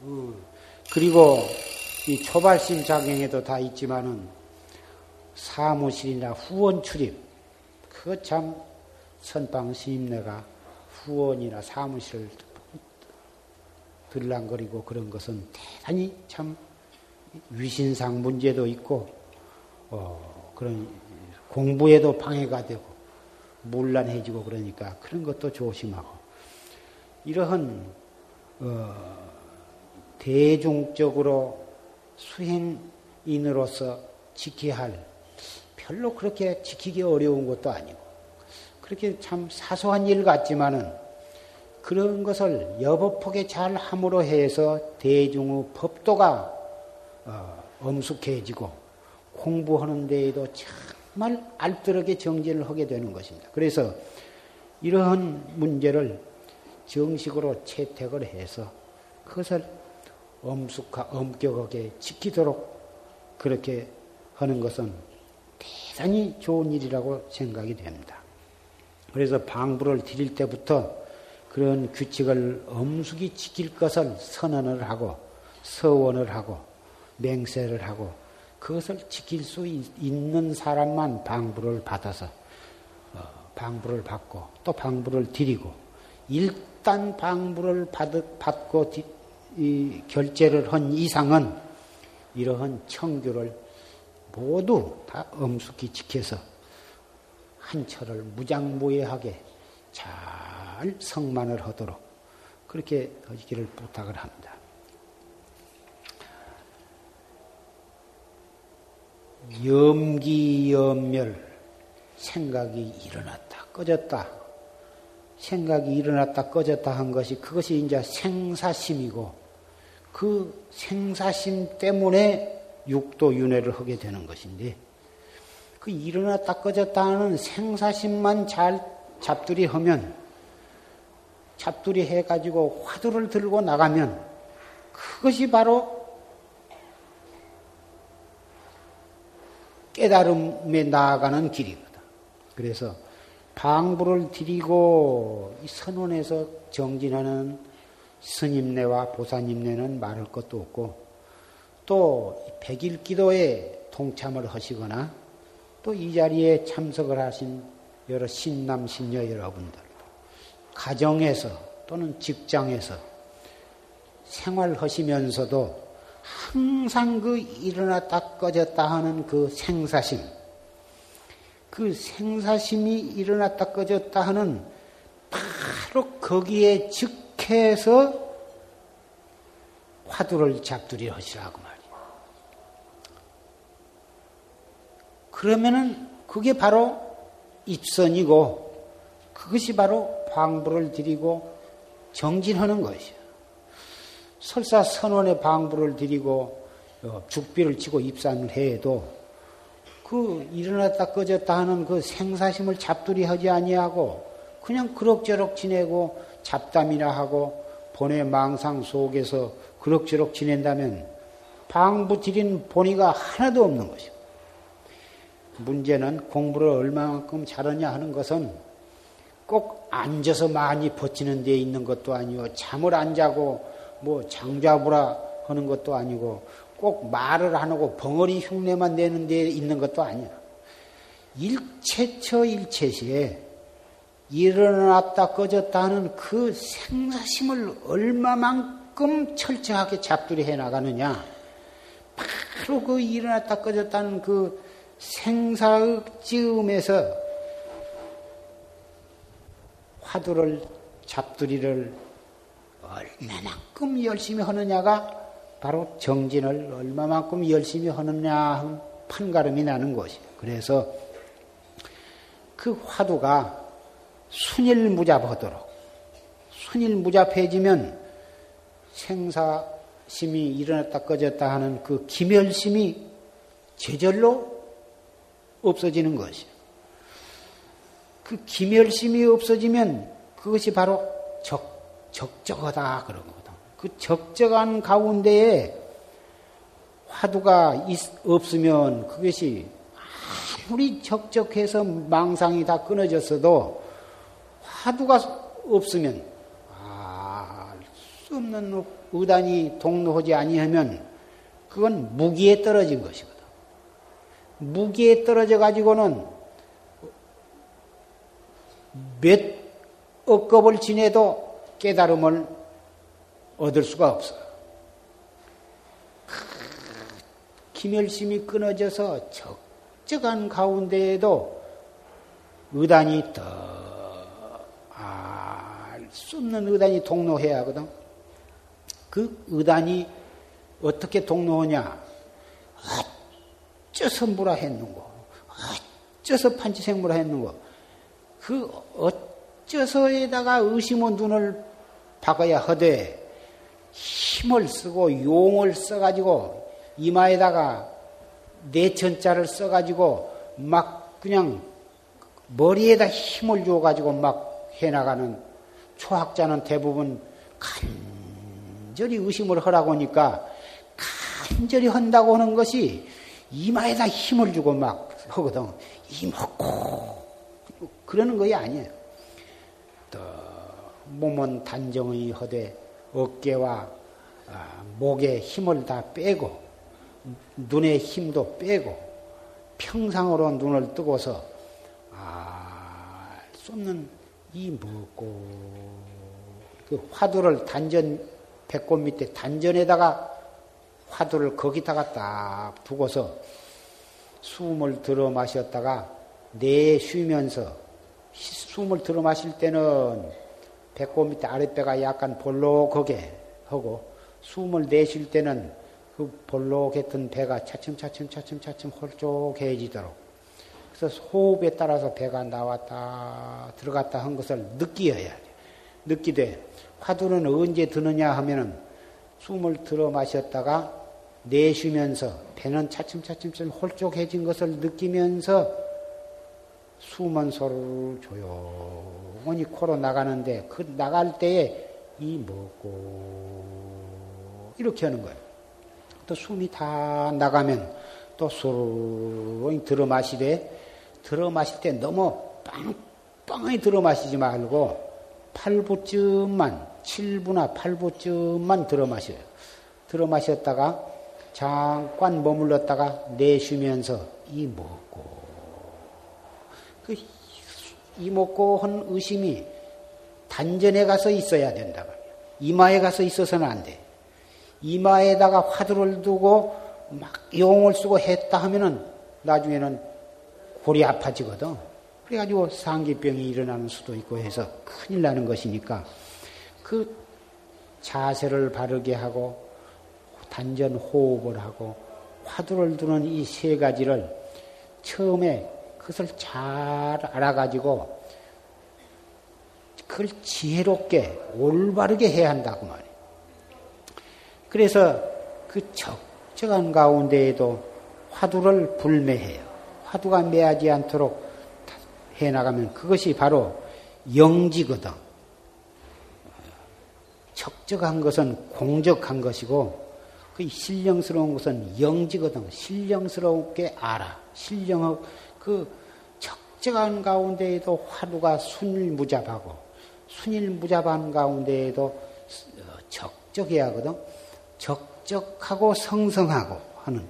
응. 그리고 이 초발심 작용에도 다 있지만은 사무실이나 후원 출입 그거 참 선방 스님네가 후원이나 사무실을 들랑거리고 그런 것은 대단히 참 위신상 문제도 있고 어, 그런 공부에도 방해가 되고 문란해지고 그러니까 그런 것도 조심하고. 이러한 어, 대중적으로 수행인으로서 지켜야 할 별로 그렇게 지키기 어려운 것도 아니고 그렇게 참 사소한 일 같지만은 그런 것을 여법하게 잘 함으로 해서 대중의 법도가 어, 엄숙해지고 공부하는 데에도 정말 알뜰하게 정진을 하게 되는 것입니다. 그래서 이러한 문제를 정식으로 채택을 해서 그것을 엄숙하, 엄격하게 지키도록 그렇게 하는 것은 대단히 좋은 일이라고 생각이 됩니다. 그래서 방부를 드릴 때부터 그런 규칙을 엄숙히 지킬 것을 선언을 하고 서원을 하고 맹세를 하고 그것을 지킬 수 있는 사람만 방부를 받아서 어, 방부를 받고 또 방부를 드리고 일단 방부를 받고 결제를 한 이상은 이러한 청규를 모두 다 엄숙히 지켜서 한 철을 무장무예하게 잘 성만을 하도록 그렇게 하기를 부탁을 합니다. 염기염멸 생각이 일어났다 꺼졌다 생각이 일어났다 꺼졌다 한 것이 그것이 이제 생사심이고 그 생사심 때문에 육도 윤회를 하게 되는 것인데 그 일어났다 꺼졌다 하는 생사심만 잘 잡두리 하면 잡두리 해가지고 화두를 들고 나가면 그것이 바로 깨달음에 나아가는 길이거든. 그래서 방부를 드리고 이 선원에서 정진하는 스님네와 보사님네는 말할 것도 없고 또 백일 기도에 동참을 하시거나 또 이 자리에 참석을 하신 여러 신남 신녀 여러분들 가정에서 또는 직장에서 생활하시면서도 항상 그 일어났다 꺼졌다 하는 그 생사심 그 생사심이 일어났다 꺼졌다 하는 바로 거기에 즉해서 화두를 잡두리 하시라고 말이야. 그러면은 그게 바로 입선이고 그것이 바로 방부를 드리고 정진하는 것이야. 설사 선원의 방부를 드리고 어, 죽비를 치고 입산을 해도 그 일어났다 꺼졌다 하는 그 생사심을 잡두리 하지 아니하고 그냥 그럭저럭 지내고 잡담이나 하고 본의 망상 속에서 그럭저럭 지낸다면 방부 드린 본의가 하나도 없는 것이고 문제는 공부를 얼마만큼 잘하냐 하는 것은 꼭 앉아서 많이 버티는 데에 있는 것도 아니고 잠을 안 자고 뭐 장자부라 하는 것도 아니고 꼭 말을 안 하고 벙어리 흉내만 내는 데에 있는 것도 아니야. 일체처 일체시에 일어났다 꺼졌다 하는 그 생사심을 얼마만큼 철저하게 잡두리 해 나가느냐. 바로 그 일어났다 꺼졌다는 그 생사의 찌음에서 화두를 잡두리를 얼마만큼 열심히 하느냐가 바로 정진을 얼마만큼 열심히 하느냐 판가름이 나는 것이에요. 그래서 그 화두가 순일무잡하도록 순일무잡해지면 생사심이 일어났다 꺼졌다 하는 그 기멸심이 제절로 없어지는 것이요. 그 기멸심이 없어지면 그것이 바로 적, 적적하다 그런 거거든. 그 적적한 가운데에 화두가 있, 없으면 그것이 아무리 적적해서 망상이 다 끊어졌어도 화두가 없으면 알수 없는 의단이 동로하지 아니하면 그건 무기에 떨어진 것이거든. 무기에 떨어져 가지고는 몇 억겁을 지내도 깨달음을 얻을 수가 없어. 기멸심이 끊어져서 적적한 가운데에도 의단이 더알수 없는 의단이 동로해야 하거든. 그 의단이 어떻게 동로하냐? 어째서 무라 했는고? 어째서 판치생무라 했는고? 그 어째서에다가 의심의 눈을 박아야 하되 힘을 쓰고 용을 써가지고 이마에다가 내천자를 써가지고 막 그냥 머리에다 힘을 줘가지고 막 해나가는 초학자는 대부분 간절히 의심을 하라고 하니까 간절히 한다고 하는 것이 이마에다 힘을 주고 막 하거든. 이먹고 그러는 것이 아니에요. 또 몸은 단정히 허되 어깨와 아, 목에 힘을 다 빼고 눈의 힘도 빼고 평상으로 눈을 뜨고서 아, 쏟는 이 먹고 그 화두를 단전 배꼽 밑에 단전에다가 화두를 거기다가 딱 두고서 숨을 들어 마셨다가 내쉬면서 숨을 들어 마실 때는 배꼽 밑에 아랫배가 약간 볼록하게 하고 숨을 내쉴 때는 그 볼록했던 배가 차츰차츰 차츰차츰 홀쭉해지도록 그래서 호흡에 따라서 배가 나왔다 들어갔다 한 것을 느끼어야 돼. 느끼되 화두는 언제 드느냐 하면은 숨을 들어 마셨다가 내쉬면서 배는 차츰차츰 홀쭉해진 것을 느끼면서 숨은 소리를 조용히 코로 나가는데 그 나갈 때에 이 먹고 이렇게 하는 거예요. 또 숨이 다 나가면 또 소리 들어 마시되 들어 마실 때 너무 빵빵히 들어 마시지 말고 8부쯤만 7부나 8부쯤만 들어 마셔요. 들어 마셨다가 잠깐 머물렀다가 내쉬면서 이 먹고 그 이먹고 한 의심이 단전에 가서 있어야 된다. 이마에 가서 있어서는 안 돼. 이마에다가 화두를 두고 막 용을 쓰고 했다 하면은 나중에는 골이 아파지거든. 그래가지고 상기병이 일어나는 수도 있고 해서 큰일 나는 것이니까 그 자세를 바르게 하고 단전 호흡을 하고 화두를 두는 이 세 가지를 처음에 그것을 잘 알아가지고 그걸 지혜롭게 올바르게 해야 한다고 말이에요. 그래서 그 적정한 가운데에도 화두를 불매해요. 화두가 매하지 않도록 해나가면 그것이 바로 영지거든. 적적한 것은 공적한 것이고 그 신령스러운 것은 영지거든. 신령스럽게 알아. 신령 그 적정한 가운데에도 화두가 순일무잡하고 순일무잡한 가운데에도 적적해야 하거든. 적적하고 성성하고 하는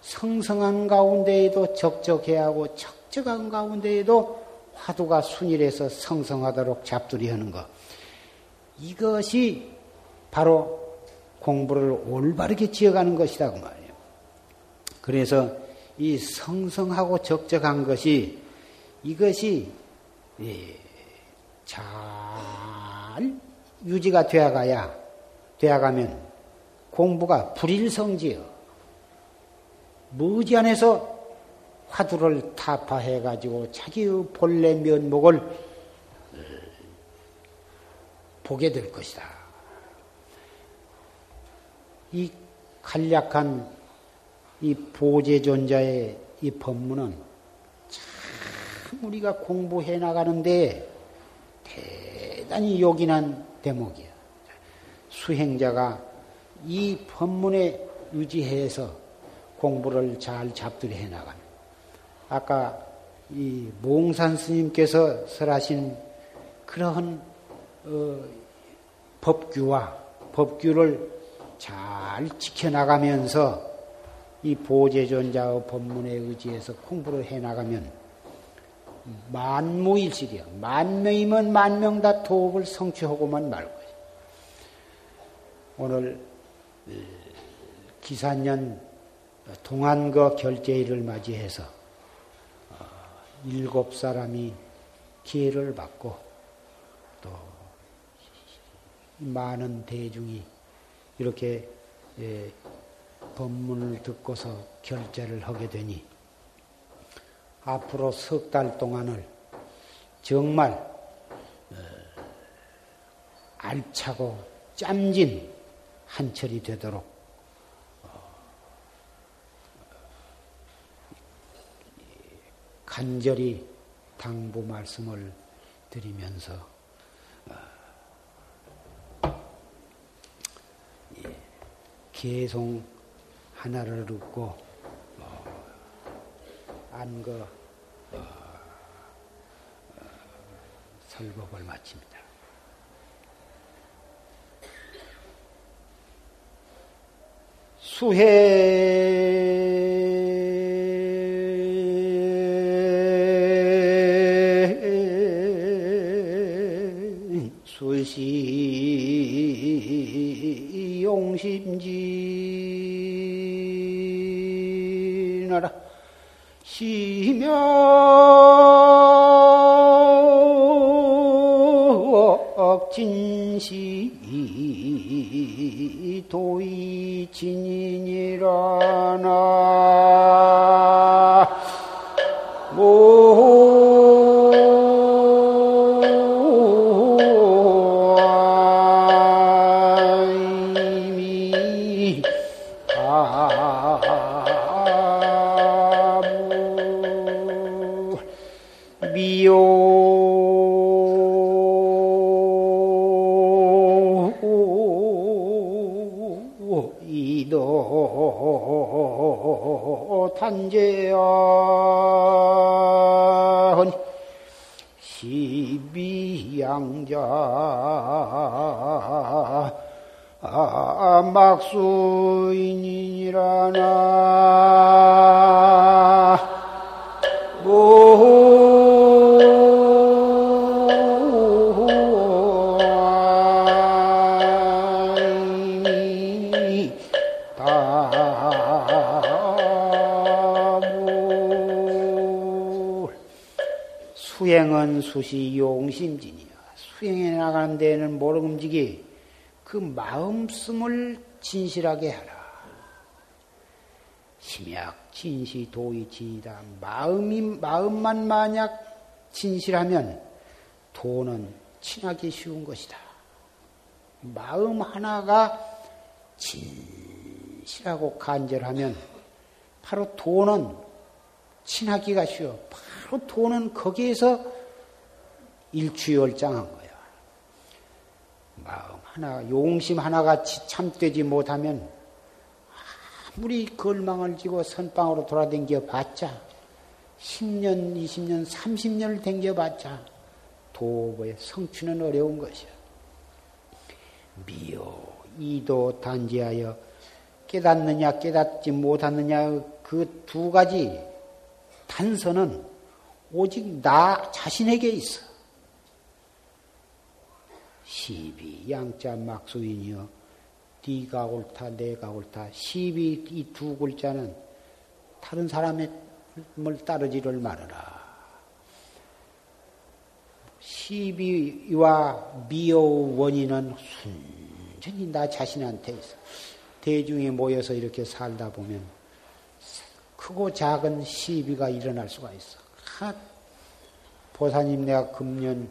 성성한 가운데에도 적적해야 하고 적적한 가운데에도 화두가 순일해서 성성하도록 잡두리 하는 것. 이것이 바로 공부를 올바르게 지어가는 것이다 그 말이에요. 그래서 이 성성하고 적적한 것이 이것이 예, 잘 유지가 되어가야 되어가면 공부가 불일성지요. 무지 안에서 화두를 타파해가지고 자기의 본래 면목을 보게 될 것이다. 이 간략한 이 보제존자의 이 법문은 참 우리가 공부해 나가는데 대단히 요긴한 대목이야. 수행자가 이 법문에 유지해서 공부를 잘 잡들이 해 나가면 아까 이 몽산 스님께서 설하신 그러한 어, 법규와 법규를 잘 지켜나가면서 이 보제존자의 법문에 의지해서 공부를 해나가면 만무일실이야. 만 명이면 만명 다 도업을 성취하고만 말 거야. 오늘 어, 기사년 동안거 결제일을 맞이해서 어, 일곱 사람이 기회를 받고 또 많은 대중이 이렇게 예, 법문을 듣고서 결제를 하게 되니 앞으로 석 달 동안을 정말 어, 알차고 짬진 한철이 되도록 간절히 당부 말씀을 드리면서 계속 하나를 듣고 어, 안거 어, 설법을 마칩니다. 수해 시 마음씀을 진실하게 하라. 심약 진시 도의 진이다. 마음이 마음만 만약 진실하면 도는 친하기 쉬운 것이다. 마음 하나가 진실하고 간절하면 바로 도는 친하기가 쉬워. 바로 도는 거기에서 일취월장한 거야. 하나, 용심 하나가 참되지 못하면 아무리 걸망을 지고 선방으로 돌아댕겨 봤자 10년, 20년, 30년을 댕겨 봤자 도보의 성취는 어려운 것이야. 미요, 이도 단지하여 깨닫느냐, 깨닫지 못하느냐, 그 두 가지 단서는 오직 나 자신에게 있어. 시비 양자 막수인이여 네가 옳다 내가 옳다 시비 이 두 글자는 다른 사람의 을 따르지를 말아라. 시비와 미의 원인은 순전히 나 자신한테 있어. 대중이 모여서 이렇게 살다 보면 크고 작은 시비가 일어날 수가 있어. 하, 보사님 내가 금년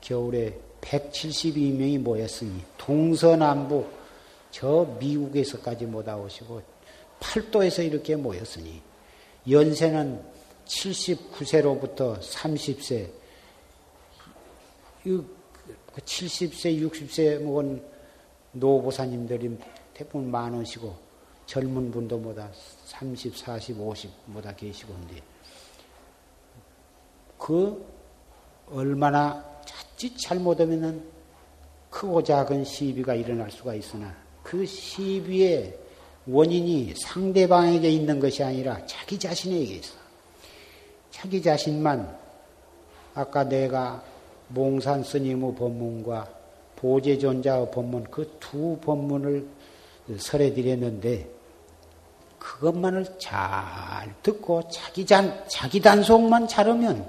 겨울에 172명이 모였으니 동서남북 저 미국에서까지 못 와오시고 팔도에서 이렇게 모였으니 연세는 79세로부터 30세 70세, 60세 먹은 노보사님들이 대부분 많으시고 젊은 분도 뭐다 30, 40, 50 뭐다 계시고 근데 그 얼마나 자칫 잘못하면은 크고 작은 시비가 일어날 수가 있으나 그 시비의 원인이 상대방에게 있는 것이 아니라 자기 자신에게 있어. 자기 자신만 아까 내가 몽산 스님의 법문과 보제존자의 법문 그 두 법문을 설해 드렸는데 그것만을 잘 듣고 자기 잔 자기 단속만 잘하면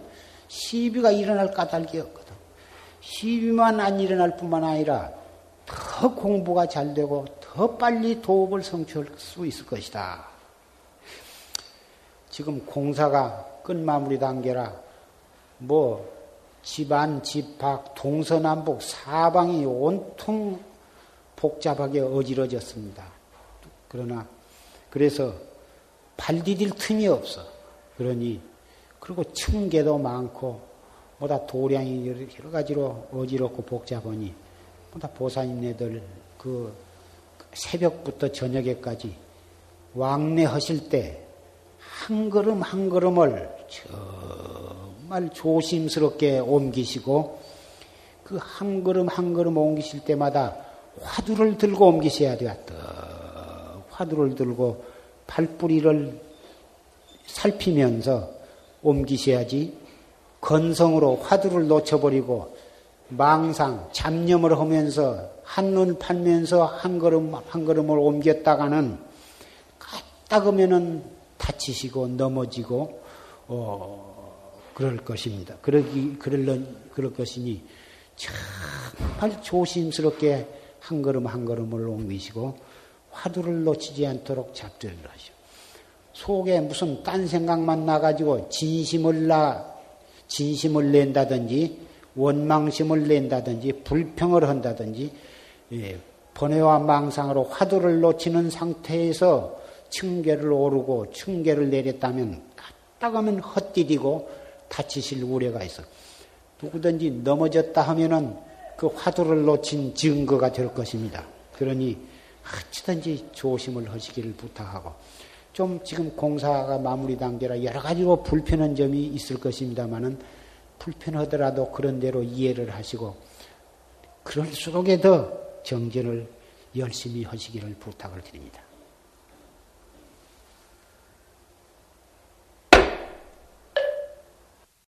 시비가 일어날 까닭이 없거든. 시비만 안 일어날 뿐만 아니라 더 공부가 잘 되고 더 빨리 도업을 성취할 수 있을 것이다. 지금 공사가 끝 마무리 단계라 뭐 집안, 집 밖, 동서남북 사방이 온통 복잡하게 어지러졌습니다. 그러나 그래서 발 디딜 틈이 없어. 그러니 그리고 층계도 많고 뭐다 도량이 여러 가지로 어지럽고 복잡하니 뭐다 보살님네들 그 새벽부터 저녁에까지 왕래하실 때 한 걸음 한 걸음을 정말 조심스럽게 옮기시고 그 한 걸음 한 걸음 옮기실 때마다 화두를 들고 옮기셔야 되었다. 화두를 들고 팔뿌리를 살피면서 옮기셔야지 건성으로 화두를 놓쳐버리고 망상, 잡념을 하면서 한눈 팔면서 한 걸음 한 걸음을 옮겼다가는 까딱하면은 다치시고 넘어지고 어 그럴 것입니다. 그러기 그럴 그럴 것이니 정말 조심스럽게 한 걸음 한 걸음을 옮기시고 화두를 놓치지 않도록 잡들을 하시오. 속에 무슨 딴 생각만 나가지고 진심을 나 진심을 낸다든지 원망심을 낸다든지 불평을 한다든지 예, 번뇌와 망상으로 화두를 놓치는 상태에서 층계를 오르고 층계를 내렸다면 갔다가면 헛디디고 다치실 우려가 있어. 누구든지 넘어졌다 하면은 그 화두를 놓친 증거가 될 것입니다. 그러니 어찌든지 조심을 하시기를 부탁하고 좀 지금 공사가 마무리 단계라 여러 가지로 불편한 점이 있을 것입니다만은 불편하더라도 그런 대로 이해를 하시고 그럴수록에 더 정진을 열심히 하시기를 부탁을 드립니다.